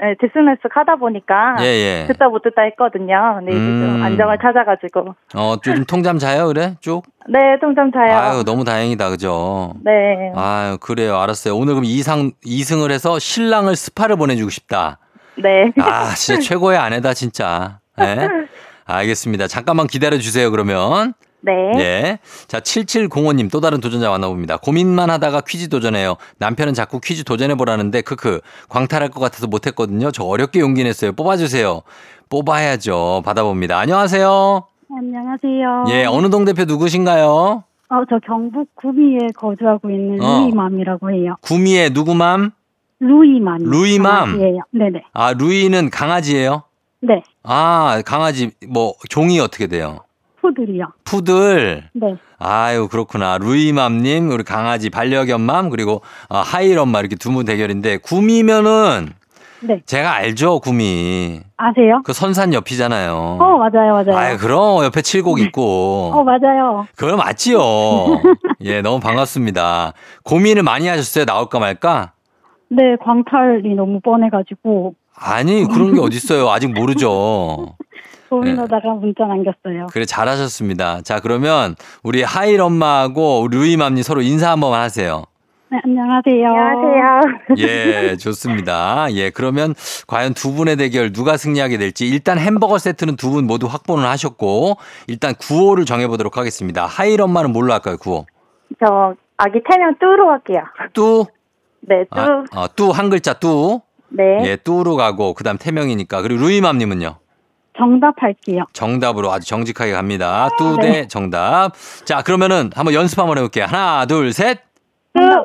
네, 들쑥날쑥 하다 보니까. 예, 예. 듣다 못 듣다 했거든요. 근데 이제 음. 좀 안정을 찾아가지고. 어, 요즘 통잠 자요, 그래? 쭉? 네, 통잠 자요. 아유, 너무 다행이다, 그죠? 네. 아유, 그래요. 알았어요. 오늘 그럼 이상 이승을 해서 신랑을 스파를 보내주고 싶다. 네. 아, 진짜 최고의 아내다, 진짜. 예? 알겠습니다. 잠깐만 기다려 주세요, 그러면. 네. 예. 자, 7705님 또 다른 도전자 만나봅니다. 고민만 하다가 퀴즈 도전해요. 남편은 자꾸 퀴즈 도전해보라는데, 크크. 광탈할 것 같아서 못했거든요. 저 어렵게 용기 냈어요. 뽑아주세요. 뽑아야죠. 받아봅니다. 안녕하세요. 안녕하세요. 예, 어느 동 대표 누구신가요? 어, 저 경북 구미에 거주하고 있는 어. 루이맘이라고 해요. 구미의 누구맘? 루이맘. 루이맘. 강아지예요. 네네. 아, 루이는 강아지예요? 네. 아, 강아지, 뭐, 종이 어떻게 돼요? 푸들이요. 푸들. 네. 아유, 그렇구나. 루이맘님, 우리 강아지 반려견맘, 그리고 어, 하일엄마 이렇게 두분 대결인데, 구미면은 네. 제가 알죠, 구미. 아세요? 그 선산 옆이잖아요. 어, 맞아요, 맞아요. 아유, 그럼 옆에 칠곡 있고. 어, 맞아요. 그걸 맞지요. 예, 너무 반갑습니다. 고민을 많이 하셨어요? 나올까 말까? 네, 광탈이 너무 뻔해가지고 아니, 그런 게 어딨어요. 아직 모르죠. 고민하다가 문자 남겼어요. 그래, 잘하셨습니다. 자, 그러면 우리 하일 엄마하고 루이 맘님 서로 인사 한 번만 하세요. 네, 안녕하세요. 안녕하세요. 예, 좋습니다. 예, 그러면 과연 두 분의 대결 누가 승리하게 될지 일단 햄버거 세트는 두 분 모두 확보는 하셨고 일단 구호를 정해보도록 하겠습니다. 하일 엄마는 뭘로 할까요, 구호? 저 아기 태명 뚜로 할게요. 뚜? 네, 뚜. 아, 어, 뚜한 글자 뚜. 네. 예, 뚜로 가고 그다음 태명이니까 그리고 루이맘님은요? 정답할게요. 정답으로 아주 정직하게 갑니다. 뚜 네. 대 정답. 자, 그러면은 한번 연습 한번 해볼게요. 하나, 둘, 셋. 정답.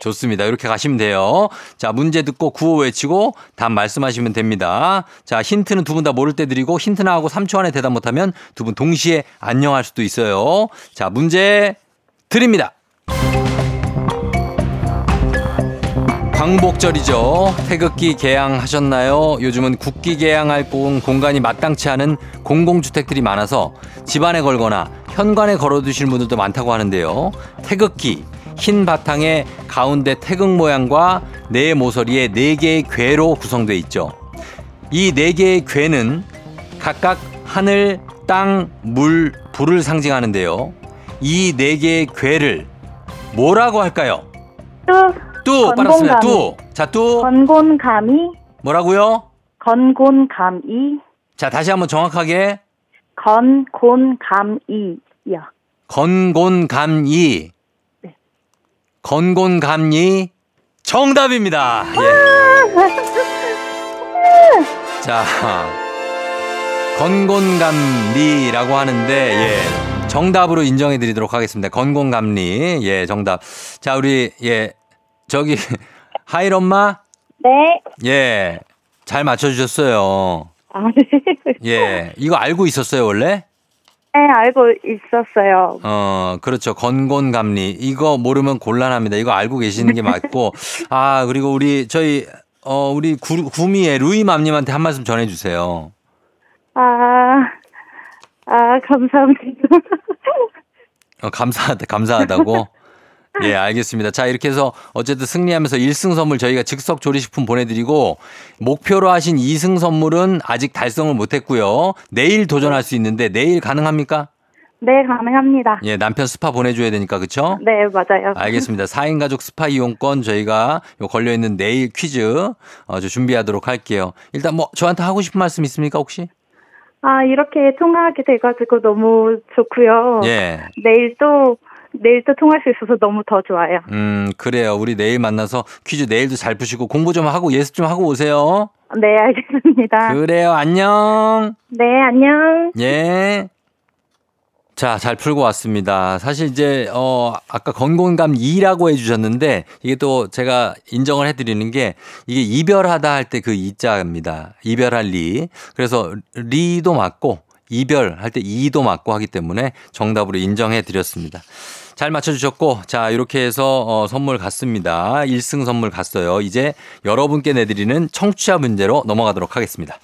좋습니다. 이렇게 가시면 돼요. 자, 문제 듣고 구호 외치고 답 말씀하시면 됩니다. 자, 힌트는 두 분 다 모를 때 드리고 힌트 나하고 3초 안에 대답 못하면 두 분 동시에 안녕할 수도 있어요. 자, 문제 드립니다. 광복절이죠. 태극기 개양하셨나요? 요즘은 국기 개양할 공- 공간이 마땅치 않은 공공주택들이 많아서 집안에 걸거나 현관에 걸어두실 분들도 많다고 하는데요. 태극기 흰 바탕에 가운데 태극 모양과 네 모서리에 네 개의 괴로 구성되어 있죠. 이 네 개의 괴는 각각 하늘, 땅, 물, 불을 상징하는데요. 이 네 개의 괴를 뭐라고 할까요? 뚜, 뚜 빨았습니다. 뚜. 자, 뚜 건곤감이, 뭐라고요? 건곤감이, 자, 다시 한번 정확하게 건곤감이요. 건곤감이 네. 건곤감이 정답입니다. 예. 자, 건곤감리라고 하는데 예. 정답으로 인정해 드리도록 하겠습니다. 건곤감리. 예, 정답. 자, 우리 예. 저기 하일 엄마 네. 예. 잘 맞춰 주셨어요. 아, 네. 예. 이거 알고 있었어요, 원래? 네, 알고 있었어요. 어, 그렇죠. 건곤감리. 이거 모르면 곤란합니다. 이거 알고 계시는 게 맞고. 아, 그리고 우리, 저희, 어, 우리 구, 구미의 루이맘님한테 한 말씀 전해주세요. 아, 아, 감사합니다. 어, 감사하다, 감사하다고. 예, 알겠습니다. 자, 이렇게 해서 어쨌든 승리하면서 1승 선물 저희가 즉석 조리식품 보내드리고 목표로 하신 2승 선물은 아직 달성을 못했고요. 내일 도전할 수 있는데 내일 가능합니까? 네, 가능합니다. 예, 남편 스파 보내줘야 되니까, 그쵸? 네, 맞아요. 알겠습니다. 4인 가족 스파 이용권 저희가 요 걸려있는 내일 퀴즈 어, 저 준비하도록 할게요. 일단 뭐 저한테 하고 싶은 말씀 있습니까, 혹시? 아, 이렇게 통화하게 돼가지고 너무 좋고요. 예. 내일 또, 내일 또 통할 수 있어서 너무 더 좋아요. 음, 그래요. 우리 내일 만나서 퀴즈 내일도 잘 푸시고 공부 좀 하고 예습 좀 하고 오세요. 네, 알겠습니다. 그래요. 안녕. 네, 안녕. 예. 자, 잘 풀고 왔습니다. 사실 이제, 어, 아까 건곤감 2라고 해주셨는데, 이게 또 제가 인정을 해드리는 게, 이게 이별하다 할 때 그 이자입니다. 이별할 리. 그래서 리도 맞고, 이별할 때 이도 맞고 하기 때문에 정답으로 인정해 드렸습니다. 잘 맞춰주셨고, 자, 이렇게 해서 어, 선물 갔습니다. 1승 선물 갔어요. 이제 여러분께 내드리는 청취자 문제로 넘어가도록 하겠습니다.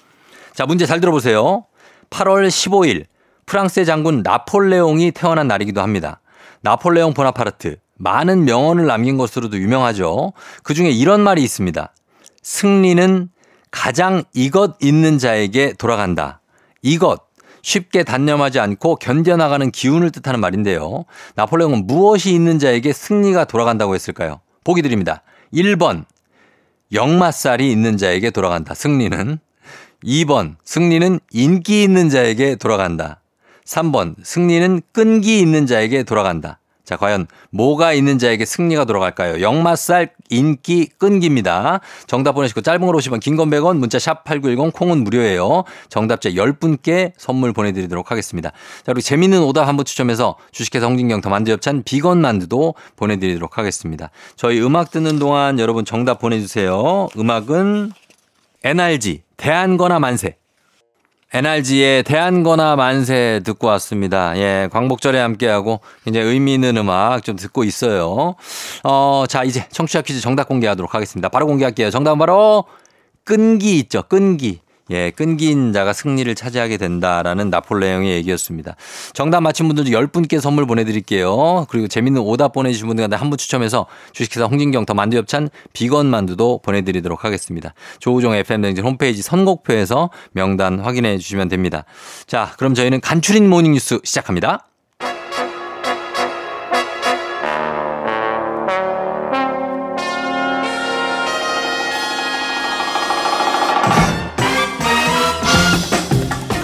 자, 문제 잘 들어보세요. 8월 15일 프랑스의 장군 나폴레옹이 태어난 날이기도 합니다. 나폴레옹 보나파르트 많은 명언을 남긴 것으로도 유명하죠. 그 중에 이런 말이 있습니다. 승리는 가장 이것 있는 자에게 돌아간다. 이것 쉽게 단념하지 않고 견뎌나가는 기운을 뜻하는 말인데요. 나폴레옹은 무엇이 있는 자에게 승리가 돌아간다고 했을까요? 보기 드립니다. 1번 역마살이 있는 자에게 돌아간다. 승리는 2번 승리는 인기 있는 자에게 돌아간다. 3번 승리는 끈기 있는 자에게 돌아간다. 자, 과연 뭐가 있는 자에게 승리가 돌아갈까요? 역마살, 인기, 끈기입니다. 정답 보내시고 짧은 걸 오시면 긴건 100원, 문자 샵 8910 콩은 무료예요. 정답자 10분께 선물 보내드리도록 하겠습니다. 자, 그리고 재밌는 오답 한번 추첨해서 주식회사 홍진경 더 만두엽찬 비건 만두도 보내드리도록 하겠습니다. 저희 음악 듣는 동안 여러분 정답 보내주세요. 음악은 NRG 대한거나 만세. NRG의 대한거나 만세 듣고 왔습니다. 예, 광복절에 함께하고 굉장히 의미 있는 음악 좀 듣고 있어요. 어, 자, 이제 청취자 퀴즈 정답 공개하도록 하겠습니다. 바로 공개할게요. 정답은 바로 끈기 있죠. 끈기. 예, 끈기인 자가 승리를 차지하게 된다라는 나폴레옹의 얘기였습니다. 정답 맞힌 분들 10분께 선물 보내드릴게요. 그리고 재밌는 오답 보내주신 분들 한테 한 분 추첨해서 주식회사 홍진경 더 만두엽찬 비건 만두도 보내드리도록 하겠습니다. 조우종 FM댕진 홈페이지 선곡표에서 명단 확인해 주시면 됩니다. 자, 그럼 저희는 간추린 모닝뉴스 시작합니다.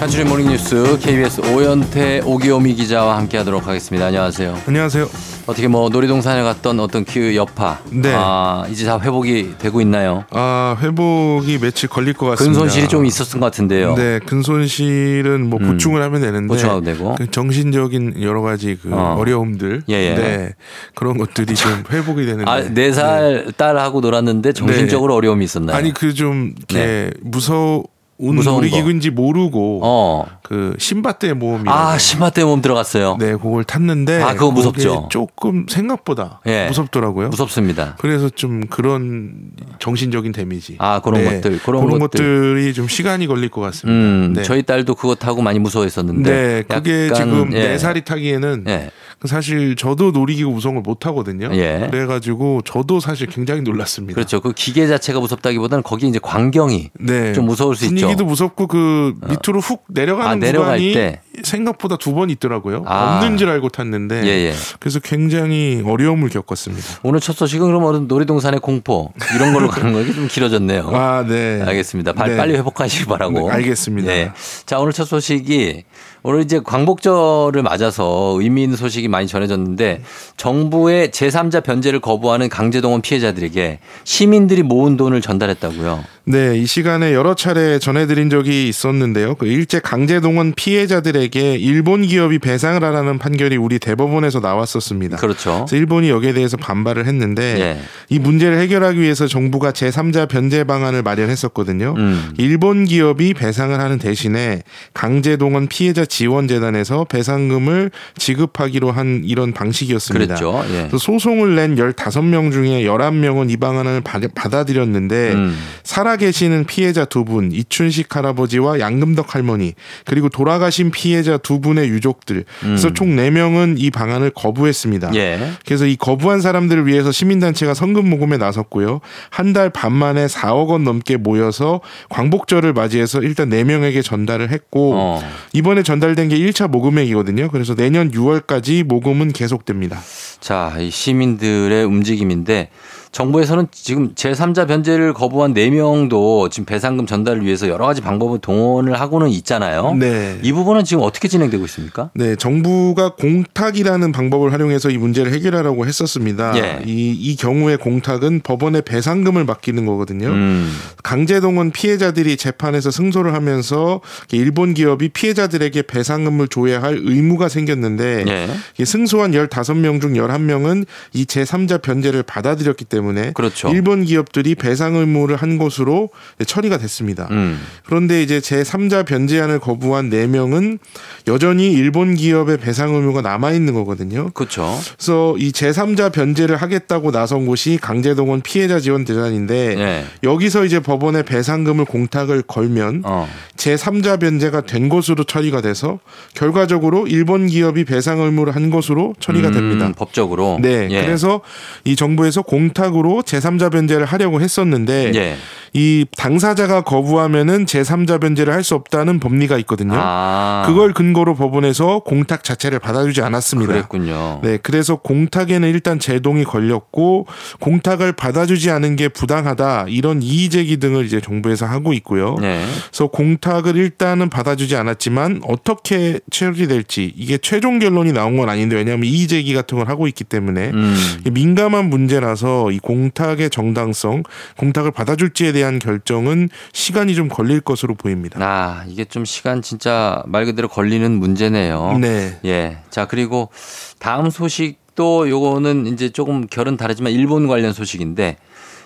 간추린 간추린 모닝뉴스 KBS 오연태 오기오미 기자와 함께하도록 하겠습니다. 안녕하세요. 안녕하세요. 어떻게 뭐 놀이동산에 갔던 어떤 그 여파, 네. 아, 이제 다 회복이 되고 있나요? 아 회복이 며칠 걸릴 것 같습니다. 근손실이 좀 있었던 것 같은데요. 네, 근손실은 뭐 음. 보충을 하면 되는데 보충하도 되고. 그 정신적인 여러 가지 그 어. 어. 려움들 예, 예. 네, 그런 것들이 좀 회복이 되는데. 아, 네살 딸하고 놀았는데 정신적으로 어려움이 있었나요? 아니 그 좀 이렇게 무서 운 무서운 놀이기구인지 모르고 어. 그 신밧드의 모험이 아, 심화대 몸 들어갔어요. 네, 그걸 탔는데 아, 그거 무섭죠? 조금 생각보다 예. 무섭더라고요. 무섭습니다. 그래서 좀 그런 정신적인 데미지. 아, 그런 것들, 그런 그런 것들. 것들 이 좀 시간이 걸릴 것 같습니다. 음, 네. 저희 딸도 그거 타고 많이 무서워했었는데. 네, 그게 지금 예. 네 살이 타기에는 예. 사실 저도 놀이기구 무서운 걸못 타거든요. 예. 그래가지고 저도 사실 굉장히 놀랐습니다. 그렇죠. 그 기계 자체가 무섭다기보다는 거기 이제 광경이 네. 좀 무서울 수 있죠. 어. 분위기도 무섭고 그 밑으로 훅 내려가는 아, 내려갈 때. 생각보다 두 번 있더라고요. 아. 없는 줄 알고 탔는데 예, 예. 그래서 굉장히 어려움을 겪었습니다. 오늘 첫 소식은 그럼 놀이동산의 공포 이런 걸로 가는 거 이게 좀 길어졌네요. 아, 네. 알겠습니다. 발- 네. 빨리 회복하시기 바라고. 네, 알겠습니다. 네. 자, 오늘 첫 소식이 오늘 이제 광복절을 맞아서 의미 있는 소식이 많이 전해졌는데 정부의 제3자 변제를 거부하는 강제동원 피해자들에게 시민들이 모은 돈을 전달했다고요. 네, 이 시간에 여러 차례 전해드린 적이 있었는데요. 그 일제 강제동원 피해자들에게 일본 기업이 배상을 하라는 판결이 우리 대법원에서 나왔었습니다. 그렇죠. 그래서 일본이 여기에 대해서 반발을 했는데 예. 이 문제를 해결하기 위해서 정부가 제3자 변제 방안을 마련했었거든요. 음. 일본 기업이 배상을 하는 대신에 강제동원 피해자 지원재단에서 배상금을 지급하기로 한 이런 방식이었습니다. 그랬죠. 예. 소송을 낸 15명 중에 11명은 이 방안을 받- 받아들였는데 음. 살아 계시는 피해자 두 분, 이춘식 할아버지와 양금덕 할머니, 그리고 돌아가신 피해자 두 분의 유족들. 그래서 음. 총 4명은 이 방안을 거부했습니다. 예. 그래서 이 거부한 사람들을 위해서 시민단체가 성금 모금에 나섰고요. 한 달 반 만에 4억 원 넘게 모여서 광복절을 맞이해서 일단 4명에게 전달을 했고 어. 이번에 전달된 게 1차 모금액이거든요. 그래서 내년 6월까지 모금은 계속됩니다. 자, 이 시민들의 움직임인데 정부에서는 지금 제3자 변제를 거부한 4명도 지금 배상금 전달을 위해서 여러 가지 방법을 동원을 하고는 있잖아요. 네. 이 부분은 지금 어떻게 진행되고 있습니까? 네, 정부가 공탁이라는 방법을 활용해서 이 문제를 해결하라고 했었습니다. 예. 이, 이 경우에 공탁은 법원에 배상금을 맡기는 거거든요. 음. 강제동원 피해자들이 재판에서 승소를 하면서 일본 기업이 피해자들에게 배상금을 줘야 할 의무가 생겼는데 예. 이 승소한 15명 중 11명은 이 제3자 변제를 받아들였기 때문에 그렇죠. 일본 기업들이 배상 의무를 한 것으로 처리가 됐습니다. 음. 그런데 이제 제3자 변제안을 거부한 4명은 여전히 일본 기업의 배상 의무가 남아 있는 거거든요. 그렇죠. 그래서 이 제3자 변제를 하겠다고 나선 곳이 강제동원 피해자 지원 대단인데 예. 여기서 이제 법원에 배상금을 공탁을 걸면 어. 제3자 변제가 된 것으로 처리가 돼서 결과적으로 일본 기업이 배상 의무를 한 것으로 처리가 음, 됩니다. 법적으로. 네. 예. 그래서 이 정부에서 공탁 으로 제3자 변제를 하려고 했었는데 예. 이 당사자가 거부하면은 제3자 변제를 할 수 없다는 법리가 있거든요. 아. 그걸 근거로 법원에서 공탁 자체를 받아주지 않았습니다. 그랬군요. 네, 그래서 공탁에는 일단 제동이 걸렸고 공탁을 받아주지 않은 게 부당하다 이런 이의 제기 등을 이제 정부에서 하고 있고요. 네. 그래서 공탁을 일단은 받아주지 않았지만 어떻게 처리될지 이게 최종 결론이 나온 건 아닌데 왜냐하면 이의 제기 같은 걸 하고 있기 때문에 음. 민감한 문제라서 이 공탁의 정당성, 공탁을 받아줄지에 대한 결정은 시간이 좀 걸릴 것으로 보입니다. 아, 이게 좀 시간 진짜 말 그대로 걸리는 문제네요. 네. 예. 자, 그리고 다음 소식도 요거는 이제 조금 결은 다르지만 일본 관련 소식인데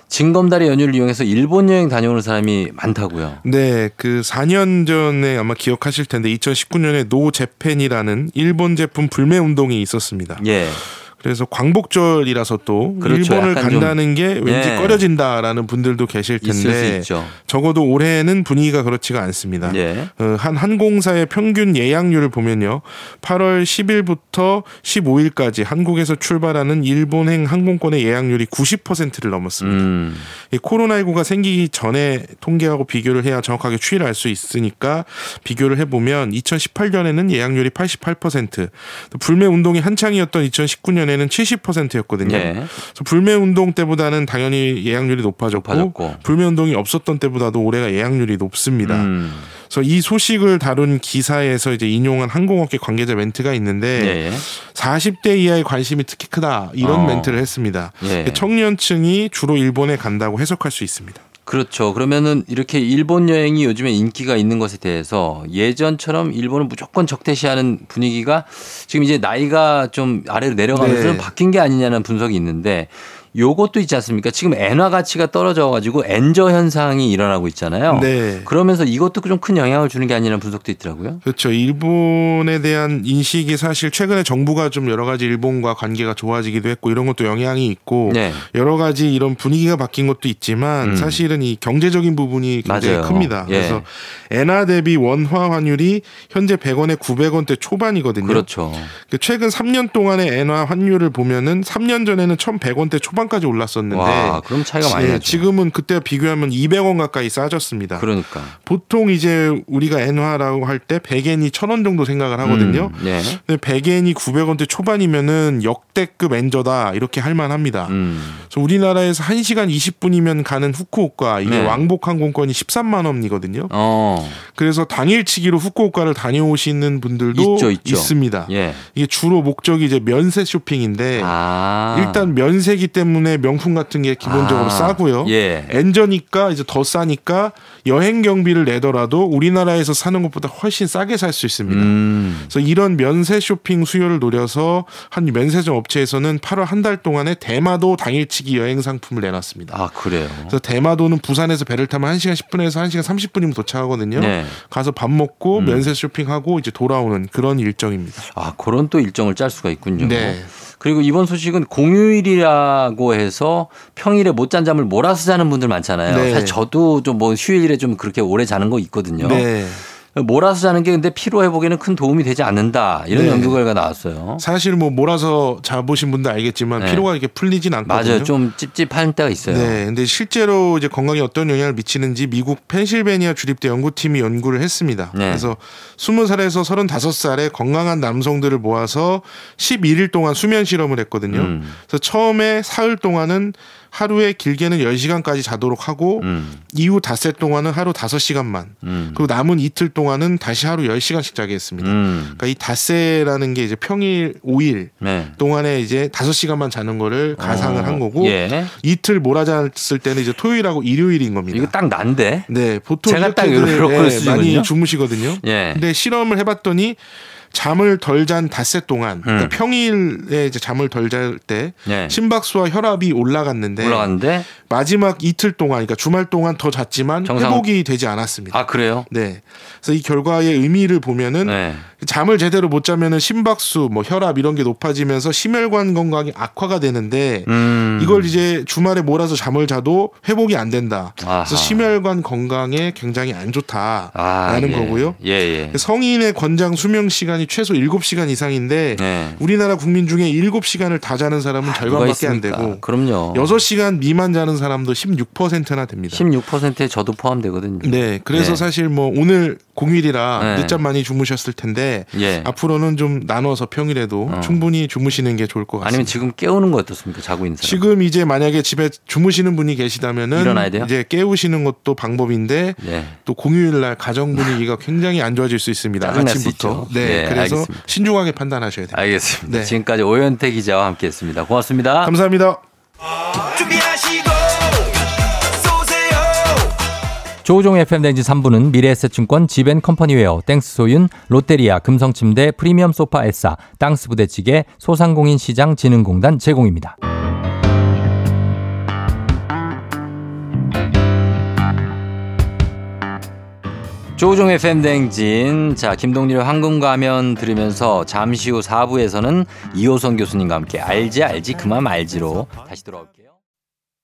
징검다리 연휴를 이용해서 일본 여행 다녀오는 사람이 많다고요. 네, 그 4년 전에 아마 기억하실 텐데 2019년에 노 재팬이라는 일본 제품 불매 운동이 있었습니다. 예. 그래서 광복절이라서 또 그렇죠. 일본을 간다는 게 왠지 예. 꺼려진다라는 분들도 계실 텐데. 적어도 올해는 분위기가 그렇지가 않습니다. 예. 어, 한 항공사의 평균 예약률을 보면요. 8월 10일부터 15일까지 한국에서 출발하는 일본행 항공권의 예약률이 90%를 넘었습니다. 음. 이 코로나19가 생기기 전에 통계하고 비교를 해야 정확하게 추이를 알 수 있으니까 비교를 해보면 2018년에는 예약률이 88%, 또 불매 운동이 한창이었던 2019년에 는 전에는 70%였거든요. 예. 그래서 불매 운동 때보다는 당연히 예약률이 높아졌고, 높아졌고. 불매 운동이 없었던 때보다도 올해가 예약률이 높습니다. 음. 그래서 이 소식을 다룬 기사에서 이제 인용한 항공업계 관계자 멘트가 있는데 예. 40대 이하의 관심이 특히 크다 이런 어. 멘트를 했습니다. 예. 청년층이 주로 일본에 간다고 해석할 수 있습니다. 그렇죠. 그러면은 이렇게 일본 여행이 요즘에 인기가 있는 것에 대해서 예전처럼 일본을 무조건 적대시하는 분위기가 지금 이제 나이가 좀 아래로 내려가면서 네. 좀 바뀐 게 아니냐는 분석이 있는데 요것도 있지 않습니까? 지금 엔화 가치가 떨어져 가지고 엔저 현상이 일어나고 있잖아요. 네. 그러면서 이것도 좀 큰 영향을 주는 게 아니라는 분석도 있더라고요. 그렇죠. 일본에 대한 인식이 사실 최근에 정부가 좀 여러 가지 일본과 관계가 좋아지기도 했고 이런 것도 영향이 있고 네. 여러 가지 이런 분위기가 바뀐 것도 있지만 음. 사실은 이 경제적인 부분이 굉장히 맞아요. 큽니다. 예. 그래서 엔화 대비 원화 환율이 현재 100원에 900원대 초반이거든요. 그렇죠. 그 최근 3년 동안의 엔화 환율을 보면은 3년 전에는 1,100원대 초반 까지 올랐었는데 와, 그럼 차이가 많이 예, 나죠. 지금은 그때 비교하면 200원 가까이 싸졌습니다. 그러니까. 보통 이제 우리가 엔화라고 할 때 100엔이 1,000원 정도 생각을 하거든요. 음, 네. 근데 100엔이 900원대 초반이면은 역대급 엔저다 이렇게 할 만합니다. 음. 그래서 우리나라에서 1시간 20분이면 가는 후쿠오카 이게 네. 왕복 항공권이 13만 원이거든요. 어. 그래서 당일치기로 후쿠오카를 다녀오시는 분들도 있죠, 있죠. 있습니다. 예. 이게 주로 목적이 이제 면세 쇼핑인데 아. 일단 면세기 때문에 명품 같은 게 기본적으로 아. 싸고요. 예. 엔저니까 이제 더 싸니까 여행 경비를 내더라도 우리나라에서 사는 것보다 훨씬 싸게 살 수 있습니다. 음. 그래서 이런 면세 쇼핑 수요를 노려서 한 면세점 업체에서는 8월 한 달 동안에 대마도 당일치기 여행 상품을 내놨습니다. 아, 그래요. 그래서 대마도는 부산에서 배를 타면 1시간 10분에서 1시간 30분이면 도착하거든요. 네. 가서 밥 먹고 음. 면세 쇼핑하고 이제 돌아오는 그런 일정입니다. 아, 그런 또 일정을 짤 수가 있군요. 네. 그리고 이번 소식은 공휴일이라고 해서 평일에 못 잔 잠을 몰아서 자는 분들 많잖아요. 네. 사실 저도 좀 뭐 휴일에 좀 그렇게 오래 자는 거 있거든요. 네. 몰아서 자는 게 근데 피로 회복에는 큰 도움이 되지 않는다. 이런 네. 연구 결과 나왔어요. 사실 뭐 몰아서 자보신 분들 알겠지만 네. 피로가 이렇게 풀리진 않거든요. 맞아요. 좀 찝찝한 때가 있어요. 네, 근데 실제로 이제 건강에 어떤 영향을 미치는지 미국 펜실베니아 주립대 연구팀이 연구를 했습니다. 네. 그래서 20살에서 35살의 건강한 남성들을 모아서 11일 동안 수면 실험을 했거든요. 음. 그래서 처음에 사흘 동안은 하루에 길게는 10시간까지 자도록 하고 음. 이후 닷새 동안은 하루 5시간만 음. 그리고 남은 이틀 동안은 다시 하루 10시간씩 자게 했습니다. 음. 그러니까 이 닷새라는 게 이제 평일 5일 네. 동안에 이제 5시간만 자는 거를 가상을 어, 한 거고 예. 이틀 몰아잤을 때는 이제 토요일하고 일요일인 겁니다. 이거 딱 난데. 네, 보통 제가 딱 이렇게들, 요렇게 예. 많이 주무시거든요. 예. 근데 실험을 해봤더니 잠을 덜 잔 닷새 동안, 그러니까 음. 평일에 이제 잠을 덜 잘때 예. 심박수와 혈압이 올라갔는데 올라갔는데 마지막 이틀 동안, 그러니까 주말 동안 더 잤지만 정상- 회복이 되지 않았습니다. 아, 그래요? 네, 그래서 이 결과의 의미를 보면은 네. 잠을 제대로 못 자면은 심박수, 뭐 혈압 이런 게 높아지면서 심혈관 건강이 악화가 되는데 음. 이걸 이제 주말에 몰아서 잠을 자도 회복이 안 된다. 아하. 그래서 심혈관 건강에 굉장히 안 좋다라는 아, 예. 거고요. 예, 예. 성인의 권장 수명 시간이 최소 7시간 이상인데 네. 우리나라 국민 중에 7시간을 다 자는 사람은 아, 절반밖에 안? 되고 그럼요. 6시간 미만 자는 사람도 16%나 됩니다. 16%에 저도 포함되거든요. 네, 그래서 네. 사실 뭐 오늘 공휴일이라 네. 늦잠 많이 주무셨을 텐데 예. 앞으로는 좀 나눠서 평일에도 어. 충분히 주무시는 게 좋을 것 같습니다. 아니면 지금 깨우는 거 어떻습니까? 자고 있는 사람. 지금 이제 만약에 집에 주무시는 분이 계시다면은 일어나야 돼요? 이제 깨우시는 것도 방법인데 예. 또 공휴일 날 가정 분위기가 굉장히 안 좋아질 수 있습니다. 수 아침부터. 있죠. 네, 네, 그래서 알겠습니다. 신중하게 판단하셔야 돼요. 알겠습니다. 네. 지금까지 오현태 기자와 함께했습니다. 고맙습니다. 감사합니다. 준비하시고 조우종 FM 댕지 3부는 미래에셋증권 지벤컴퍼니웨어 땡스소윤 롯데리아 금성침대 프리미엄 소파 에싸 땅스 부대찌개 소상공인 시장 진흥공단 제공입니다. 조우종의 팬댕진. 자, 김동률의 황금 가면 들으면서 잠시 후 4부에서는 이호선 교수님과 함께 알지 알지 그만 알지로 다시 돌아올게요.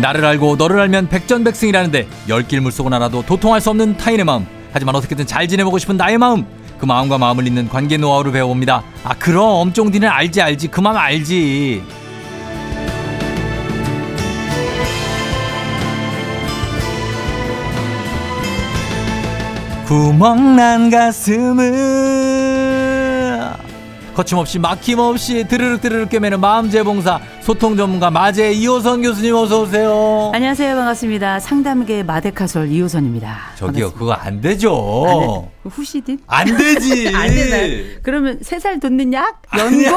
나를 알고 너를 알면 백전백승이라는데 열길 물속은 알아도 도통할 수 없는 타인의 마음. 하지만 어떻게든 잘 지내보고 싶은 나의 마음. 그 마음과 마음을 잇는 관계 노하우를 배워봅니다. 아 그럼 쫑디는 알지 알지. 그 마음 알지. 구멍난 가슴을 거침없이 막힘없이 드르륵 드르륵 꿰매는 마음재봉사 소통 전문가 마재 이호선 교수님 어서 오세요. 안녕하세요. 반갑습니다. 상담계 마데카솔 이호선입니다. 저기요 그거 안 되죠. 후시딘? 안 되지. 안 되나요? 그러면 세 살 돋는 약? 연고?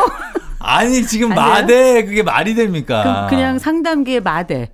아니 지금? 마대 그게 말이 됩니까? 그럼 그냥 상담계 마대.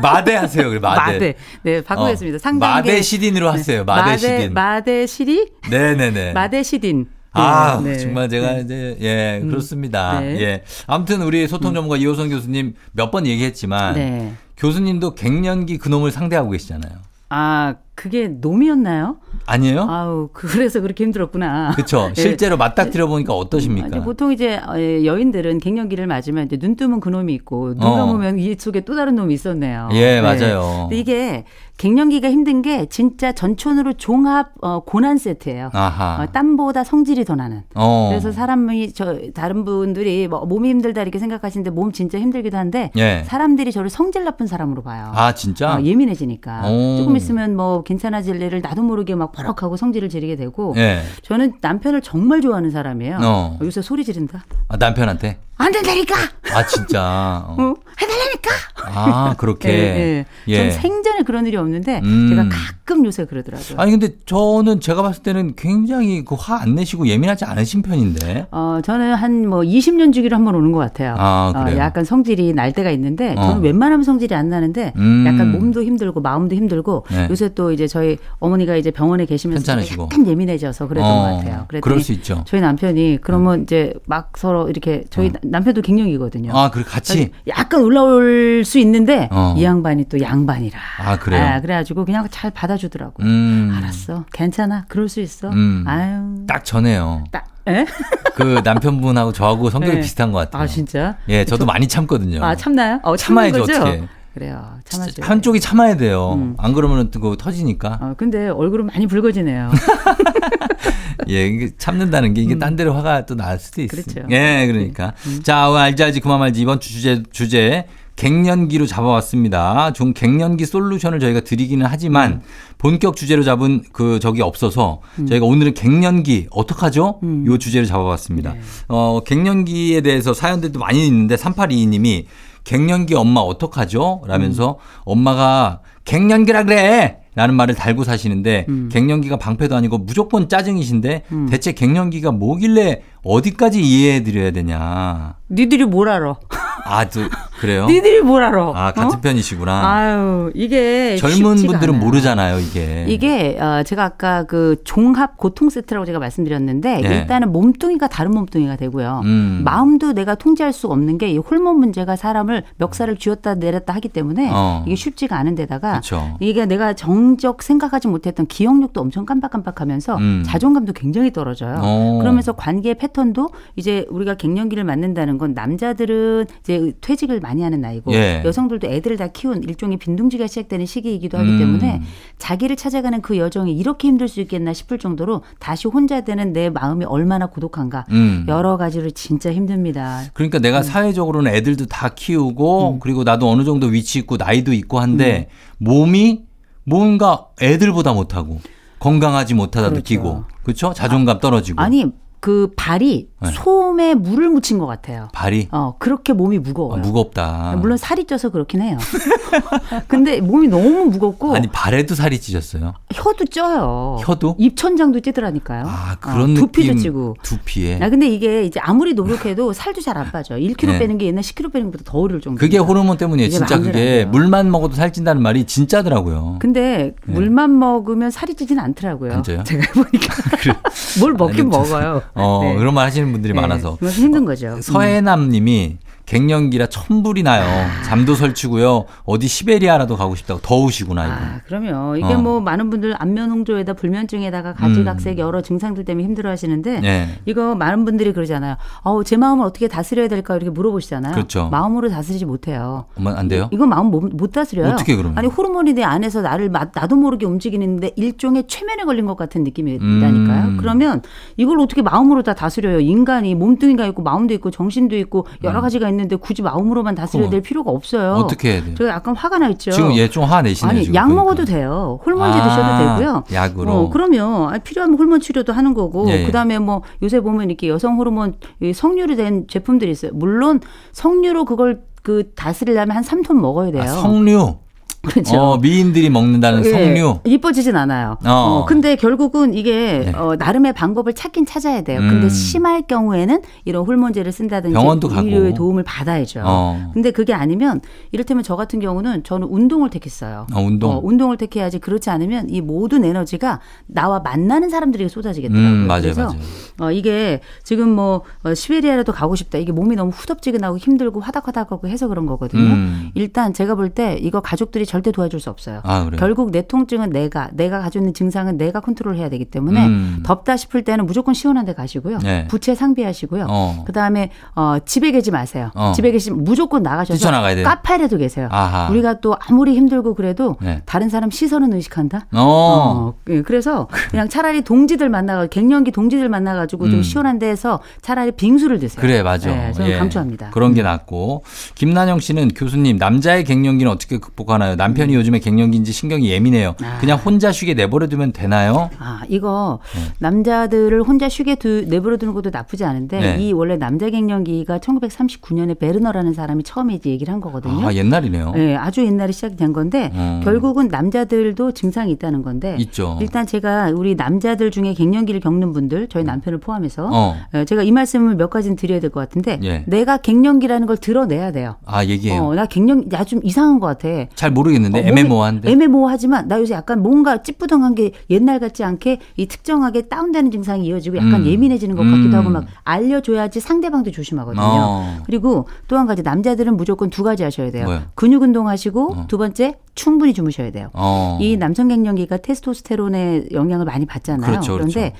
마대 하세요. 그래 마대. 마대. 네, 바꾸겠습니다. 어, 상담계 마대 시딘으로 하세요. 마대 시딘. 마대 시리? 네 네 네. 마대 시딘. 아, 네, 네. 정말 제가 네. 이제, 예, 음, 그렇습니다. 네. 예. 아무튼 우리 소통 전문가 이호선 교수님 몇 번 얘기했지만, 네. 교수님도 갱년기 그놈을 상대하고 계시잖아요. 아, 그게 놈이었나요? 아니에요? 아우, 그래서 그렇게 힘들었구나. 네. 실제로 맞닥뜨려 보니까 어떠십니까? 보통 이제 어, 예, 여인들은 갱년기를 맞으면 이제 눈 뜨면 그 놈이 있고 눈 어. 감으면 이 속에 또 다른 놈이 있었네요. 예, 맞아요. 근데 이게 갱년기가 힘든 게 진짜 전천후로 종합 어, 고난 세트예요. 아하. 어, 땀보다 성질이 더 나는. 어. 그래서 사람이 저 다른 분들이 뭐 몸이 힘들다 이렇게 생각하시는데 몸 진짜 힘들기도 한데 예. 사람들이 저를 성질 나쁜 사람으로 봐요. 아, 진짜? 어, 예민해지니까 오. 조금 있으면 뭐 괜찮아질 일을 나도 모르게 막 버럭하고 성질을 지르게 되고 예. 저는 남편을 정말 좋아하는 사람이에요. 어. 요새 소리 지른다. 아, 남편한테? 안 된다니까. 아, 진짜. 어. 어, 해달라니까. 아, 그렇게. 예, 예. 예. 전 생전에 그런 일이 없는데 음. 제가 가끔 요새 그러더라고요. 아니, 근데 저는 제가 봤을 때는 굉장히 그 화 안 내시고 예민하지 않으신 편인데. 어, 저는 한 뭐 20년 주기로 한 번 오는 것 같아요. 아, 그래요? 어, 약간 성질이 날 때가 있는데 저는 어. 웬만하면 성질이 안 나는데 음. 약간 몸도 힘들고 마음도 힘들고 네. 요새 또 이제 저희 어머니가 이제 병원에 계시면서 괜찮으시고. 약간 예민해져서 그랬던 어, 것 같아요. 그럴 수 있죠. 저희 남편이 그러면 이제 막 서로 이렇게 저희 남편도 갱년기거든요. 아, 그래, 같이? 약간 올라올 수 있는데 어. 이 양반이 또 양반이라. 아, 그래요? 아, 그래가지고 그냥 잘 받아주더라고. 요 음. 알았어, 괜찮아, 그럴 수 있어. 음. 아유, 딱 전에요. 딱, 에? 그 남편분하고 저하고 성격이 네. 비슷한 것 같아요. 아 진짜? 예, 저도 많이 참거든요. 아 참나요? 어, 거죠? 어떻게. 그래요, 참아줘. 한쪽이 참아야 돼요. 음. 안 그러면 또 터지니까. 어, 근데 얼굴은 많이 붉어지네요. 예, 이게 참는다는 게 이게 딴 데로 화가 또 날 수도 있어요. 음. 그렇죠. 예, 그러니까. 자, 오늘 알지 알지 그만 말지 이번 주 주제 주제 갱년기로 잡아왔습니다. 좀 갱년기 솔루션을 저희가 드리기는 하지만 음. 본격 주제로 잡은 그 적이 없어서 저희가 오늘은 갱년기 어떡하죠? 음. 요 주제를 잡아봤습니다. 네. 어, 갱년기에 대해서 사연들도 많이 있는데 3822님이 갱년기 엄마 어떡하죠? 라면서 음. 엄마가 갱년기라 그래! 라는 말을 달고 사시는데 음. 갱년기가 방패도 아니고 무조건 짜증이신데 대체 갱년기가 뭐길래 어디까지 이해해 드려야 되냐. 니들이 뭘 알아? 아, 또 그래요? 니들이 뭘 알아? 아, 같은 어? 편이시구나. 아유, 이게 젊은 분들은 않아요. 모르잖아요, 이게. 이게 어, 제가 아까 그 종합 고통 세트라고 제가 말씀드렸는데 네. 일단은 몸뚱이가 다른 몸뚱이가 되고요. 음. 마음도 내가 통제할 수 없는 게 이 호르몬 문제가 사람을 멱살을 쥐었다 내렸다 하기 때문에 어. 이게 쉽지가 않은 데다가 그쵸. 이게 내가 정적 생각하지 못했던 기억력도 엄청 깜빡깜빡하면서 음. 자존감도 굉장히 떨어져요. 어. 그러면서 관계 패턴도 이제 우리가 갱년기를 맞는다는 건 남자들은 이제 퇴직을 많이 하는 나이고 예. 여성들도 애들을 다 키운 일종의 빈둥지가 시작되는 시기이기도 하기 음. 때문에 자기를 찾아가는 그 여정이 이렇게 힘들 수 있겠나 싶을 정도로 다시 혼자 되는 내 마음이 얼마나 고독한가 음. 여러 가지로 진짜 힘듭니다. 그러니까 내가 사회적으로는 애들도 다 키우고 그리고 나도 어느 정도 위치 있고 나이도 있고 한데 몸이 뭔가 애들보다 못하고 건강하지 못하다 그렇죠. 느끼고 그렇죠? 자존감 떨어지고 아니 그 발이 네. 솜에 물을 묻힌 것 같아요. 발이 어 그렇게 몸이 무거워요. 아, 무겁다. 물론 살이 쪄서 그렇긴 해요. 근데 몸이 너무 무겁고 아니 발에도 살이 찌셨어요. 혀도 쪄요. 혀도? 입천장도 찌더라니까요. 아 그런 어, 두피도. 찌고. 두피에. 야, 근데 이게 이제 아무리 노력해도 살도 잘 안 빠져. 1kg 네. 빼는 게 옛날 10kg 빼는 것보다 더 어려울 정도. 그게 호르몬 때문이에요. 진짜 그게. 물만 먹어도 살찐다는 말이 진짜더라고요. 근데 네. 물만 먹으면 살이 찌진 않더라고요. 진짜요? 제가 해보니까 뭘 먹긴 아니, 먹어요. 어 네. 그런 말 하시는 분들이 네, 많아서 힘든 거죠. 서해남 님이 갱년기라 천불이 나요. 잠도 설치고요. 어디 시베리아라도 가고 싶다고 더우시구나 이거. 아, 그럼요. 이게 어. 뭐 많은 분들 안면 홍조에다 불면증에다가 가지각색 여러 증상들 때문에 힘들어 하시는데 음. 네. 이거 많은 분들이 그러잖아요. 어우, 제 마음을 어떻게 다스려야 될까 이렇게 물어보시잖아요. 그렇죠. 마음으로 다스리지 못해요. 안 돼요? 이건 마음 못, 못 다스려요. 어떻게 그러면? 아니 호르몬이 내 안에서 나를 마- 나도 모르게 움직이는데 일종의 최면에 걸린 것 같은 느낌이 음. 든다니까요. 그러면 이걸 어떻게 마음으로 다 다스려요? 인간이 몸뚱이가 있고 마음도 있고 정신도 있고 여러 가지가 있는데 굳이 마음으로만 다스려야 될 필요가 없어요. 음. 어떻게 해야 돼요? 저 약간 화가 나 있죠. 지금 얘 좀 화내시네요. 아니 지금 약 보니까. 먹어도 돼요. 호르몬제 아, 드셔도 되고요. 약으로. 어, 그러면 필요하면 호르몬 치료도 하는 거고 예, 예. 그다음에 뭐 요새 보면 이렇게 여성 호르몬 이 석류로 된 제품들이 있어요. 물론 석류로 그걸 그 다스리려면 한 3톤 먹어야 돼요. 아, 성류. 그렇죠. 어, 미인들이 먹는다는 예, 성류. 이뻐지진 않아요. 어. 어, 근데 결국은 이게 네. 어, 나름의 방법을 찾긴 찾아야 돼요. 음. 근데 심할 경우에는 이런 호르몬제를 쓴다든지 병원도 가고. 의료의 도움을 받아야죠. 어. 근데 그게 아니면 이를테면 저 같은 경우는 저는 운동을 택했어요. 어, 운동. 어, 운동을 택해야지 그렇지 않으면 이 모든 에너지가 나와 만나는 사람들에게 쏟아지겠더라고요. 음, 맞아요, 그래서 맞아요. 어, 이게 지금 뭐 어, 시베리아라도 가고 싶다. 이게 몸이 너무 후덥지근하고 힘들고 화닥화닥하고 해서 그런 거거든요. 음. 일단 제가 볼 때 이거 가족들이 절대 도와줄 수 없어요. 아? 결국 내 통증은 내가, 내가 가지고 있는 증상은 내가 컨트롤해야 되기 때문에 음. 덥다 싶을 때는 무조건 시원한 데 가시고요. 네. 부채 상비하시고요. 어. 그다음에 어, 집에 계지 마세요. 어. 집에 계시면 무조건 나가셔서? 카페라도 계세요. 아하. 우리가 또 아무리 힘들고 그래도 네. 다른 사람 시선은 의식한다. 어. 예, 그래서 그냥 차라리 동지들 만나가 갱년기 동지들 만나가지고 음. 좀 시원한 데에서 차라리 빙수를 드세요. 그래 맞아. 네, 저는 예. 강추합니다. 그런 게 낫고 김난영 씨는 교수님 남자의 갱년기는 어떻게 극복하나요? 남편이 음. 요즘에 갱년기인지 신경이 예민해요. 그냥 혼자 쉬게 내버려두면 되나요? 아, 이거 네. 남자들을 혼자 쉬게 두, 내버려 두는 것도 나쁘지 않은데 네. 이 원래 남자 갱년기가 1939년에 베르너라는 사람이 처음에 이제 얘기를 한 거거든요. 아 옛날이네요. 네, 아주 옛날에 시작이 된 건데 음. 결국은 남자들도 증상이 있다는 건데 있죠. 일단 제가 우리 남자들 중에 갱년기를 겪는 분들 저희 남편을 포함해서 어. 예, 제가 이 말씀을 몇 가지는 드려야 될 것 같은데 예. 내가 갱년기라는 걸 드러내야 돼요. 아 얘기해요. 어, 나 갱년 나 좀 이상한 것 같아. 잘 모르 겠는데 어, 애매모호한데. 애매모호하지만 나 요새 약간 뭔가 찌뿌둥한 게 옛날 같지 않게 이 특정하게 다운되는 증상이 이어지고 약간 음. 예민해지는 것 음. 같기도 하고 막 알려줘야지 상대방도 조심하거든요. 어. 그리고 또 한 가지 남자들은 무조건 두 가지 하셔야 돼요. 뭐요? 근육 운동하시고 두 번째 충분히 주무셔야 돼요. 어. 이 남성 갱년기가 테스토스테론의 영향을 많이 받잖아요. 그렇죠, 그렇죠. 런데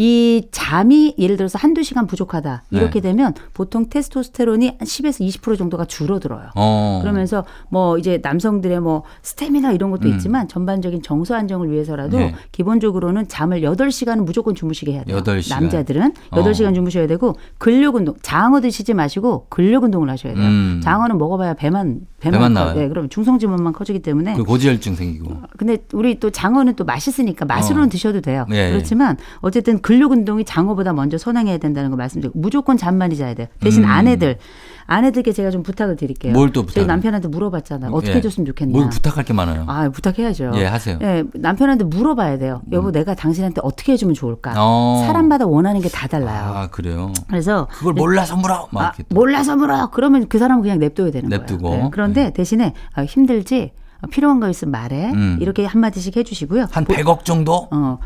이 잠이 예를 들어서 한두 시간 부족하다. 이렇게 네. 되면 보통 테스토스테론이 한 10에서 20% 정도가 줄어들어요. 어. 그러면서 뭐 이제 남성들의 뭐 스태미나 이런 것도 음. 있지만 전반적인 정서 안정을 위해서라도 네. 기본적으로는 잠을 8시간은 무조건 주무시게 해야 돼요. 여덟 시간. 남자들은 어. 8시간 주무셔야 되고 근력 운동, 장어 드시지 마시고 근력 운동을 하셔야 돼요. 음. 장어는 먹어봐야 배만 배만, 배만 커- 나와요. 네, 그럼 중성지문만 커지기 때문에 그 고지혈증 생기고. 근데 우리 또 장어는 또 맛있으니까 맛으로는 어. 드셔도 돼요. 예, 예. 그렇지만 어쨌든 근력 운동이 장어보다 먼저 선행해야 된다는 거 말씀드리고 무조건 잠 많이 자야 돼요. 대신 음. 아내들 아내들께 제가 좀 부탁을 드릴게요. 뭘또 저희 부탁을? 남편한테 물어봤잖아요. 어떻게 예. 해줬으면 좋겠냐. 뭘 부탁할 게 많아요. 아 부탁해야죠. 예, 하세요. 음. 예, 남편한테 물어봐야 돼요. 여보, 내가 당신한테 어떻게 해주면 좋을까? 어. 사람마다 원하는 게 다 달라요. 아 그래요. 그래서 그걸 몰라서 물어. 막 아, 또. 몰라서 물어. 그러면 그 사람은 그냥 냅둬야 되는 냅두고. 거예요. 네, 그런 데 대신에 아, 힘들지 어, 필요한 거 있으면 말해. 음. 이렇게 한 마디씩 해주시고요. 한 보- 100억 정도? 어.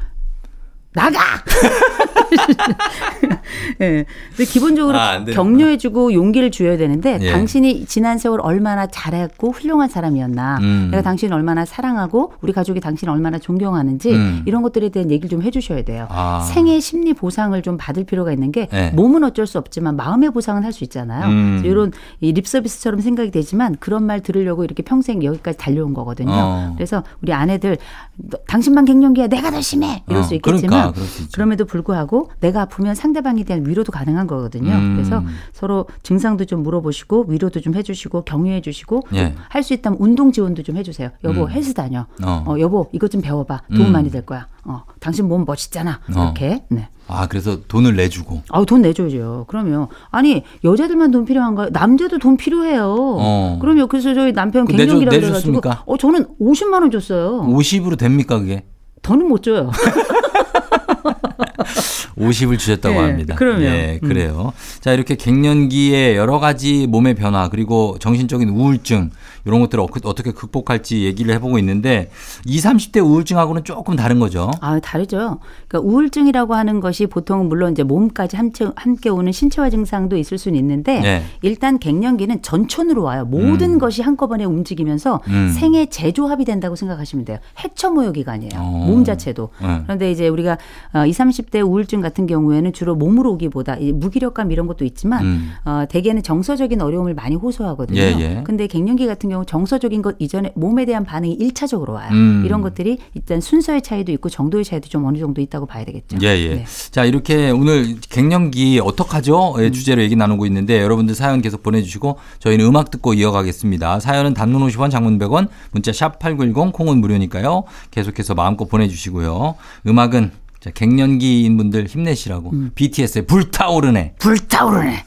나가! 예. 근데 기본적으로 아. 격려해주고 용기를 줘야 되는데 예. 당신이 지난 세월 얼마나 잘했고 훌륭한 사람이었나. 음. 내가 당신을 얼마나 사랑하고 우리 가족이 당신을 얼마나 존경하는지 음. 이런 것들에 대한 얘기를 좀 해주셔야 돼요. 아. 생애 심리 보상을 좀 받을 필요가 있는 게 네. 몸은 어쩔 수 없지만 마음의 보상은 할 수 있잖아요. 음. 이런 이 립서비스처럼 생각이 되지만 그런 말 들으려고 이렇게 평생 여기까지 달려온 거거든요. 어. 그래서 우리 아내들 너- 당신만 갱년기야 내가 더 심해 이럴 어, 수 있겠지만 그러니까, 수 있죠. 그럼에도 불구하 고 내가 아프면 상대방에 대한 위로도 가능한 거거든요. 음. 그래서 서로 증상도 좀 물어보시고 위로도 좀 해주시고 격려해 주시고 예. 할수 있다면 운동 지원도 좀 해주세요. 여보 음. 헬스 다녀. 어. 어. 여보 이것 좀 배워봐. 도움 음. 많이 될 거야. 어, 당신 몸 멋있잖아. 어. 이렇게. 네. 아 그래서 돈을 내주고. 아우 돈 내줘야죠. 그러면 아니 여자들만 돈 필요한가요? 남자도 돈 필요해요. 어. 그럼요. 그래서 저희 남편 그 내줘- 갱년기라고 그래가지고? 어 저는 50만 원 줬어요. 50으로 됩니까 그게? 더는 못 줘요. 50을 주셨다고 네, 합니다. 그럼요. 예, 음. 그래요. 자, 이렇게 갱년기에 여러 가지 몸의 변화 그리고 정신적인 우울증 이런 것들을 어- 어떻게 극복할지 얘기를 해보고 있는데 20, 30대 우울증하고는 조금 다른 거죠. 아, 다르죠. 그러니까 우울증이라고 하는 것이 보통 물론 이제 몸까지 함께, 함께 오는 신체화 증상도 있을 수는 있는데 네. 일단 갱년기는 전천으로 와요. 모든 음. 것이 한꺼번에 움직이면서 음. 생애 재조합이 된다고 생각하시면 돼요. 핵처모여 기간이에요. 어. 몸 자체도. 네. 그런데 이제 우리가 어, 20, 30대 우울증 같은 경우에는 주로 몸으로 오기보다 이 무기력감 이런 것도 있지만 음. 어, 대개는 정서적인 어려움을 많이 호소하거든요. 예, 예. 근데 갱년기 같은 경우 정서적인 것 이전에 몸에 대한 반응이 일차적으로 와요. 음. 이런 것들이 일단 순서의 차이도 있고 정도의 차이도 좀 어느 정도 있다고 봐야 되겠죠. 예, 예. 네. 자, 이렇게 오늘 갱년기 어떡하죠? 음. 예, 주제로 얘기 나누고 있는데 여러분들 사연 계속 보내주시고 저희는 음악 듣고 이어가겠습니다. 사연은 단문 50원, 장문 100원, 문자 샵 8910, 콩은 무료니까요. 계속해서 마음껏 보내주시고요. 음악은 자, 갱년기인 분들 힘내시라고. 음. BTS의 불타오르네. 불타오르네.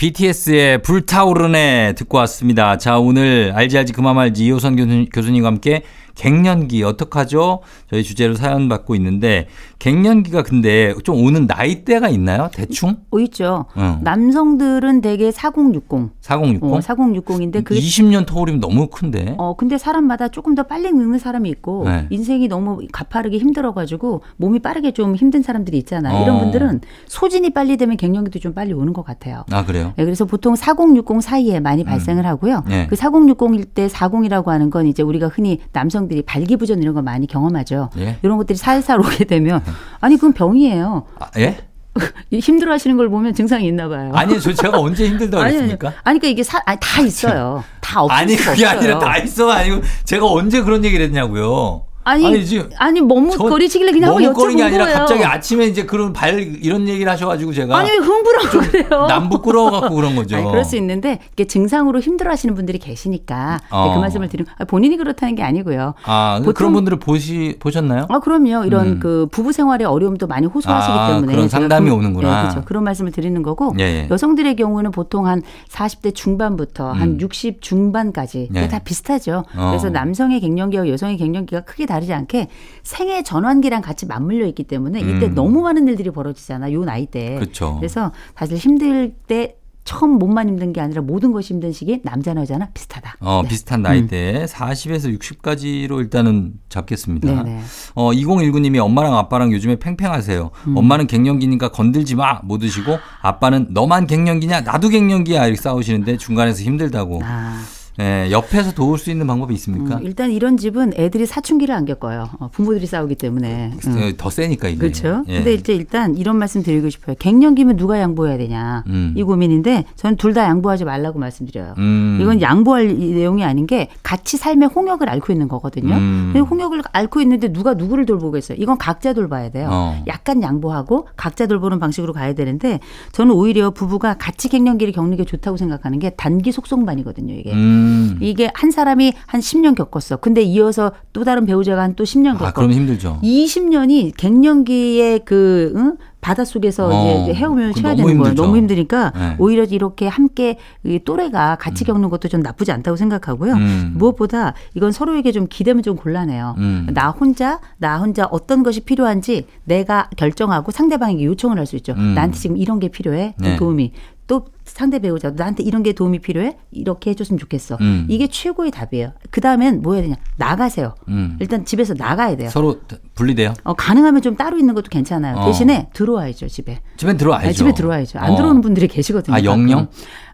BTS의 불타오르네 듣고 왔습니다. 자, 오늘 알지 알지 그만 말지 이호선 교수님, 교수님과 함께 갱년기 어떡하죠? 저희 주제로 사연 받고 있는데 갱년기가 근데 좀 오는 나이대가 있나요? 대충? 어, 있죠. 응. 남성들은 대개 4060. 4060? 어, 4060인데 그 20년 터울이면 너무 큰데. 어, 근데 사람마다 조금 더 빨리 늙는 사람이 있고, 네. 인생이 너무 가파르게 힘들어 가지고, 몸이 빠르게 좀 힘든 사람들이 있잖아요. 어. 이런 분들은 소진이 빨리 되면 갱년기도 좀 빨리 오는 것 같아요. 아, 그래요? 네, 그래서 보통 4060 사이에 많이 발생을 하고요. 네. 그 4060일 때 40이라고 하는 건 이제 우리가 흔히 남성 들이 발기부전 이런 거 많이 경험하죠. 예. 이런 것들이 살살 오게 되면 아니 그건 병이에요. 아, 예? 힘들어 하시는 걸 보면 증상이 있나 봐요. 아니, 저 제가 언제 힘들다고 아니, 했습니까? 아니, 그러니까 이게 사, 아니, 다 있어요. 다 없을 아니, 그게 없어요. 아니라 다 있어가 아니고 제가 언제 그런 얘기를 했냐고요. 아니, 아니, 지금 아니 머뭇거리시길래 그냥 한번 머뭇거린 여쭤본 게 아니라 거예요. 갑자기 아침에 이제 그런 발 이런 얘기를 하셔가지고 제가 아니 왜 흥분하고 그래요? 남 부끄러워 갖고 그런 거죠. 아니, 그럴 수 있는데 이게 증상으로 힘들어하시는 분들이 계시니까 네, 어. 그 말씀을 드리면 아, 본인이 그렇다는 게 아니고요. 아, 보통- 그런 분들을 보시 보셨나요? 아 그럼요. 이런 음. 그 부부 생활의 어려움도 많이 호소하시기 아, 때문에 그런 상담이 그- 오는구나. 네, 그렇죠. 그런 말씀을 드리는 거고 예, 예. 여성들의 경우는 보통 한 40대 중반부터 한 음. 60 중반까지 예. 다 비슷하죠. 어. 그래서 남성의 갱년기와 여성의 갱년기가 크게 다르지 않게 생애 전환기랑 같이 맞물려 있기 때문에 이때 음. 너무 많은 일들이 벌어지잖아. 요 나이 때. 그렇죠. 그래서 사실 힘들 때 처음 몸만 힘든 게 아니라 모든 것이 힘든 시기 남자나 여자나 비슷하다. 어, 네. 비슷한 나이대 40에서 60까지로 일단은 잡겠습니다. 네네. 어, 2019님이 엄마랑 아빠랑 요즘에 팽팽하세요. 음. 엄마는 갱년기니까 건들지 마, 못 드시고 아빠는 너만 갱년기냐, 나도 갱년기야 이렇게 싸우시는데 중간에서 힘들다고. 아. 예, 옆에서 도울 수 있는 방법이 있습니까? 음, 일단 이런 집은 애들이 사춘기를 안 겪어요. 어, 부모들이 싸우기 때문에. 음. 어, 더 세니까 이게. 그렇죠. 예. 근데 이제 일단 이런 말씀 드리고 싶어요. 갱년기면 누가 양보해야 되냐. 음. 이 고민인데 저는 둘 다 양보하지 말라고 말씀드려요. 음. 이건 양보할 이 내용이 아닌 게 같이 삶의 홍역을 앓고 있는 거거든요. 음. 근데 홍역을 앓고 있는데 누가 누구를 돌보겠어요? 이건 각자 돌봐야 돼요. 어. 약간 양보하고 각자 돌보는 방식으로 가야 되는데 저는 오히려 부부가 같이 갱년기를 겪는 게 좋다고 생각하는 게 단기 속성반이거든요. 이게. 음. 이게 한 사람이 한 10년 겪었어. 근데 이어서 또 다른 배우자가 한 또 10년 겪어. 아, 그럼 힘들죠. 20년이 갱년기의 그 응? 바닷속에서 어, 이제 헤엄을 쳐야 되는 거예요. 너무 힘드니까 네. 오히려 이렇게 함께 이 또래가 같이 겪는 것도 좀 나쁘지 않다고 생각하고요. 음. 무엇보다 이건 서로에게 좀 기대면 좀 곤란해요. 음. 나 혼자 나 혼자 어떤 것이 필요한지 내가 결정하고 상대방에게 요청을 할 수 있죠. 음. 나한테 지금 이런 게 필요해. 좀 네. 도움이. 또 상대 배우자도 나한테 이런 게 도움이 필요해? 이렇게 해줬으면 좋겠어. 음. 이게 최고의 답이에요. 그 다음엔 뭐 해야 되냐? 나가세요. 음. 일단 집에서 나가야 돼요. 서로 분리돼요. 어, 가능하면 좀 따로 있는 것도 괜찮아요. 어. 대신에 들어와야죠, 집에. 집엔 들어와야죠. 아, 집에 들어와야죠. 안 어. 들어오는 분들이 계시거든요. 아, 영영?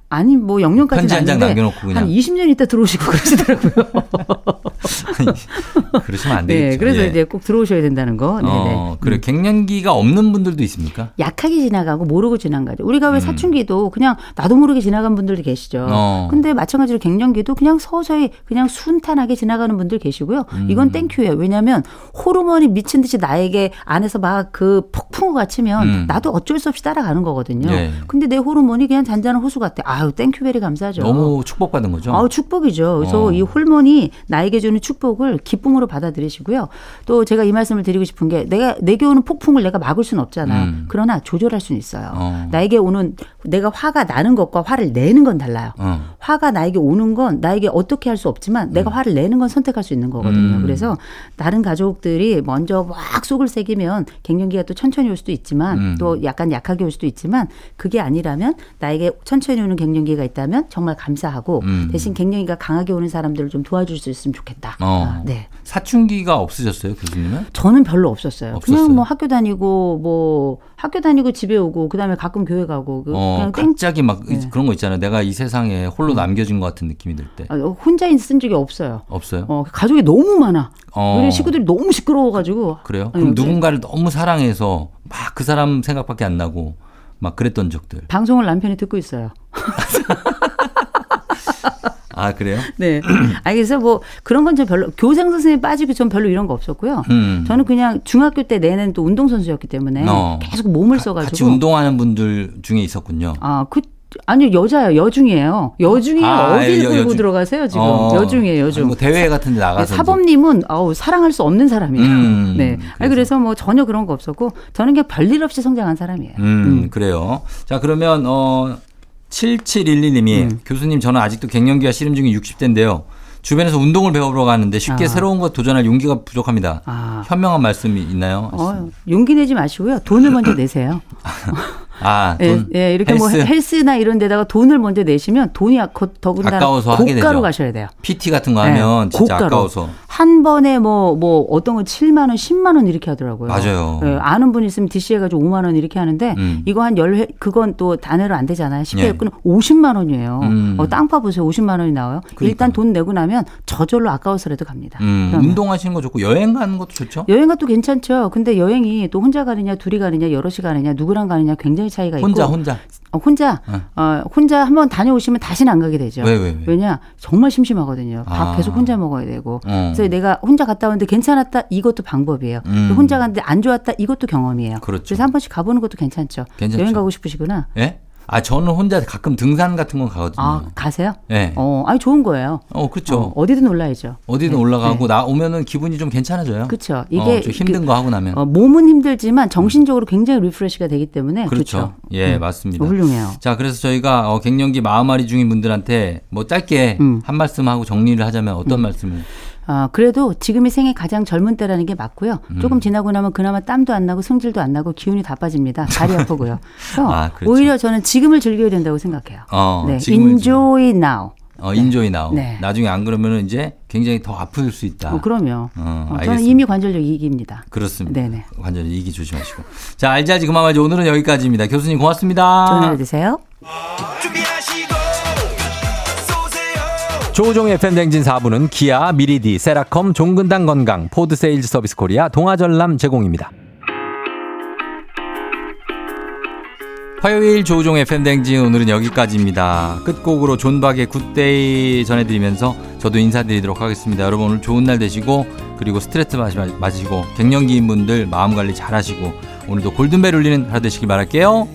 아니, 뭐 영영까지는 아닌데. 한 20년 있다 들어오시고 그러시더라고요. 그러시면 안 되겠죠. 네, 그래서 예. 이제 꼭 들어오셔야 된다는 거. 네, 네. 어, 그래 갱년기가 없는 분들도 있습니까? 약하게 지나가고 모르고 지나가죠. 우리가 왜 음. 사춘기도 그냥 나도 모르게 지나간 분들도 계시죠. 어. 근데 마찬가지로 갱년기도 그냥 서서히 그냥 순탄하게 지나가는 분들 계시고요. 음. 이건 thank you예요. 왜냐하면 호르몬이 미친 듯이 나에게 안에서 막 그 폭풍우가 치면 음. 나도 어쩔 수 없이 따라가는 거거든요. 예. 근데 내 호르몬이 그냥 잔잔한 호수 같아. 아유 thank you very 감사하죠. 너무 축복받은 거죠. 아우 축복이죠. 그래서 어. 이 호르몬이 나에게 주는 축복을 기쁨으로 받아들이시고요. 또 제가 이 말씀을 드리고 싶은 게 내가 내게 오는 폭풍을 내가 막을 수는 없잖아. 음. 그러나 조절할 수는 있어요. 어. 나에게 오는 내가 화가 나는 것과 화를 내는 건 달라요. 어. 화가 나에게 오는 건 나에게 어떻게 할 수 없지만 내가 화를 내는 건 선택할 수 있는 거거든요. 음. 그래서 다른 가족들이 먼저 막 속을 새기면 갱년기가 또 천천히 올 수도 있지만 음. 또 약간 약하게 올 수도 있지만 그게 아니라면 나에게 천천히 오는 갱년기가 있다면 정말 감사하고 음. 대신 갱년기가 강하게 오는 사람들을 좀 도와줄 수 있으면 좋겠다. 어. 아, 네. 사춘기가 없으셨어요, 교수님은? 저는 별로 없었어요. 없었어요? 그냥 뭐 학교 다니고 뭐 학교 다니고 집에 오고 그다음에 가끔 교회 가고 그 어, 그냥 땡 갑자기 막 네. 그런 거 있잖아요. 내가 이 세상에 홀로 남겨진 것 같은 느낌이 들 때. 아, 혼자 쓴 적이 없어요. 없어요? 어, 가족이 너무 많아. 어. 우리 식구들이 너무 시끄러워 가지고. 그래요? 아니, 그럼 그- 누군가를 너무 사랑해서 막 그 사람 생각밖에 안 나고 막 그랬던 적들. 방송을 남편이 듣고 있어요. 아, 그래요? 네. 아, 그래서 뭐 그런 건저 별로 교장 선생님 빠지고 전 별로 이런 거 없었고요. 음. 저는 그냥 중학교 때 내내 또 운동 선수였기 때문에 어. 계속 몸을 써가지고. 같이 운동하는 분들 중에 있었군요. 아, 그, 아니요, 여자예요. 여중이에요. 여중이에요. 아, 어디를 여- 끌고. 들어가세요, 지금. 어. 여중이에요, 여중. 뭐 대회 같은 데 나가서. 네, 사범님은 아우 사랑할 수 없는 사람이에요. 음, 네. 아니, 그래서 뭐 전혀 그런 거 없었고 저는 그냥 별일 없이 성장한 사람이에요. 음, 그래요. 자, 그러면 어 7711님이 음. 교수님 저는 아직도 갱년기가 씨름 중인 60대인데요. 주변에서 운동을 배우러 가는데 쉽게 아. 새로운 것 도전할 용기가 부족합니다. 아. 현명한 말씀이 있나요? 어, 용기 내지 마시고요. 돈을 먼저 내세요. 아, 예, 돈, 예, 이렇게 뭐 헬스? 헬스나 이런 데다가 돈을 먼저 내시면 돈이 더군다나 아까워서 고가로. 가셔야 돼요. PT 같은 거 하면 네, 진짜 고가로. 아까워서. 한 번에 뭐, 뭐, 어떤 건 7만원, 10만원 이렇게 하더라고요. 맞아요. 예, 아는 분 있으면 DC 해가지고 5만원 이렇게 하는데, 음. 이거 한열 회, 그건 또 단회로 안 되잖아요. 10회 예. 끊으면 50만원이에요. 음. 어, 땅 파보세요. 50만원이 나와요. 일단 돈 내고 나면 저절로 아까워서라도 갑니다. 음. 운동하시는 거 좋고 여행 가는 것도 좋죠? 여행 가도 괜찮죠. 근데 여행이 또 혼자 가느냐, 둘이 가느냐, 여럿이 가느냐, 누구랑 가느냐 굉장히 차이가 있고. 혼자 혼자. 어, 혼자 어, 혼자 한번 다녀오시면 다시는 안 가게 되죠. 왜, 왜, 왜? 냐 정말 심심하거든요. 밥 아. 계속 혼자 먹어야 되고. 어. 그래서 내가 혼자 갔다 왔는데 괜찮았다 이것도 방법이에요. 음. 혼자 갔는데 안 좋았다 이것도 경험이에요. 그렇죠. 래서 한 번씩 가보는 것도 괜찮죠. 괜찮죠. 여행 가고 싶으시구나. 예? 아, 저는 혼자 가끔 등산 같은 건 가거든요. 아 가세요? 예. 어, 아니 좋은 거예요. 어, 그렇죠. 어디든 올라야죠. 어디든 네. 올라가고 나 오면은 기분이 좀 괜찮아져요. 그렇죠. 이게 좀 힘든 거 하고 나면. 어, 몸은 힘들지만 정신적으로 굉장히 refresh가 되기 때문에 그렇죠. 좋죠. 예, 음. 맞습니다. 훌륭해요. 자, 그래서 저희가 어, 갱년기 마음앓이 중인 분들한테 뭐 짧게 음. 한 말씀 하고 정리를 하자면 어떤 말씀을? 아, 그래도 지금이 생애 가장 젊은 때라는 게 맞고요. 음. 조금 지나고 나면 그나마 땀도 안 나고 승질도 안 나고 기운이 다 빠집니다. 다리 아프고요. 그래서 아, 그렇죠. 오히려 저는 지금을 즐겨야 된다고 생각해요. 어, 네, enjoy now. 어, enjoy now. 네. 나중에 안 그러면은 이제 굉장히 더 아플 수 있다. 어, 그럼요. 어, 어, 저는 알겠습니다. 이미 관절염 2기입니다. 그렇습니다. 네네. 관절 이기 조심하시고. 자, 알지 알지 그 맘 알지 오늘은 여기까지입니다. 교수님 고맙습니다. 좋은 하루 되세요. 조우종의 FM 댕진 4부는 기아, 미리디, 세라컴, 종근당 건강, 포드 세일즈 서비스 코리아, 동아전람 제공입니다. 화요일 조우종의 FM 대행진 오늘은 여기까지입니다. 끝곡으로 존박의 Good Day 전해드리면서 저도 인사드리도록 하겠습니다. 여러분 오늘 좋은 날 되시고 그리고 스트레스 마시- 마시고 갱년기인 분들 마음 관리 잘 하시고 오늘도 골든벨 울리는 하루 되시길 바랄게요.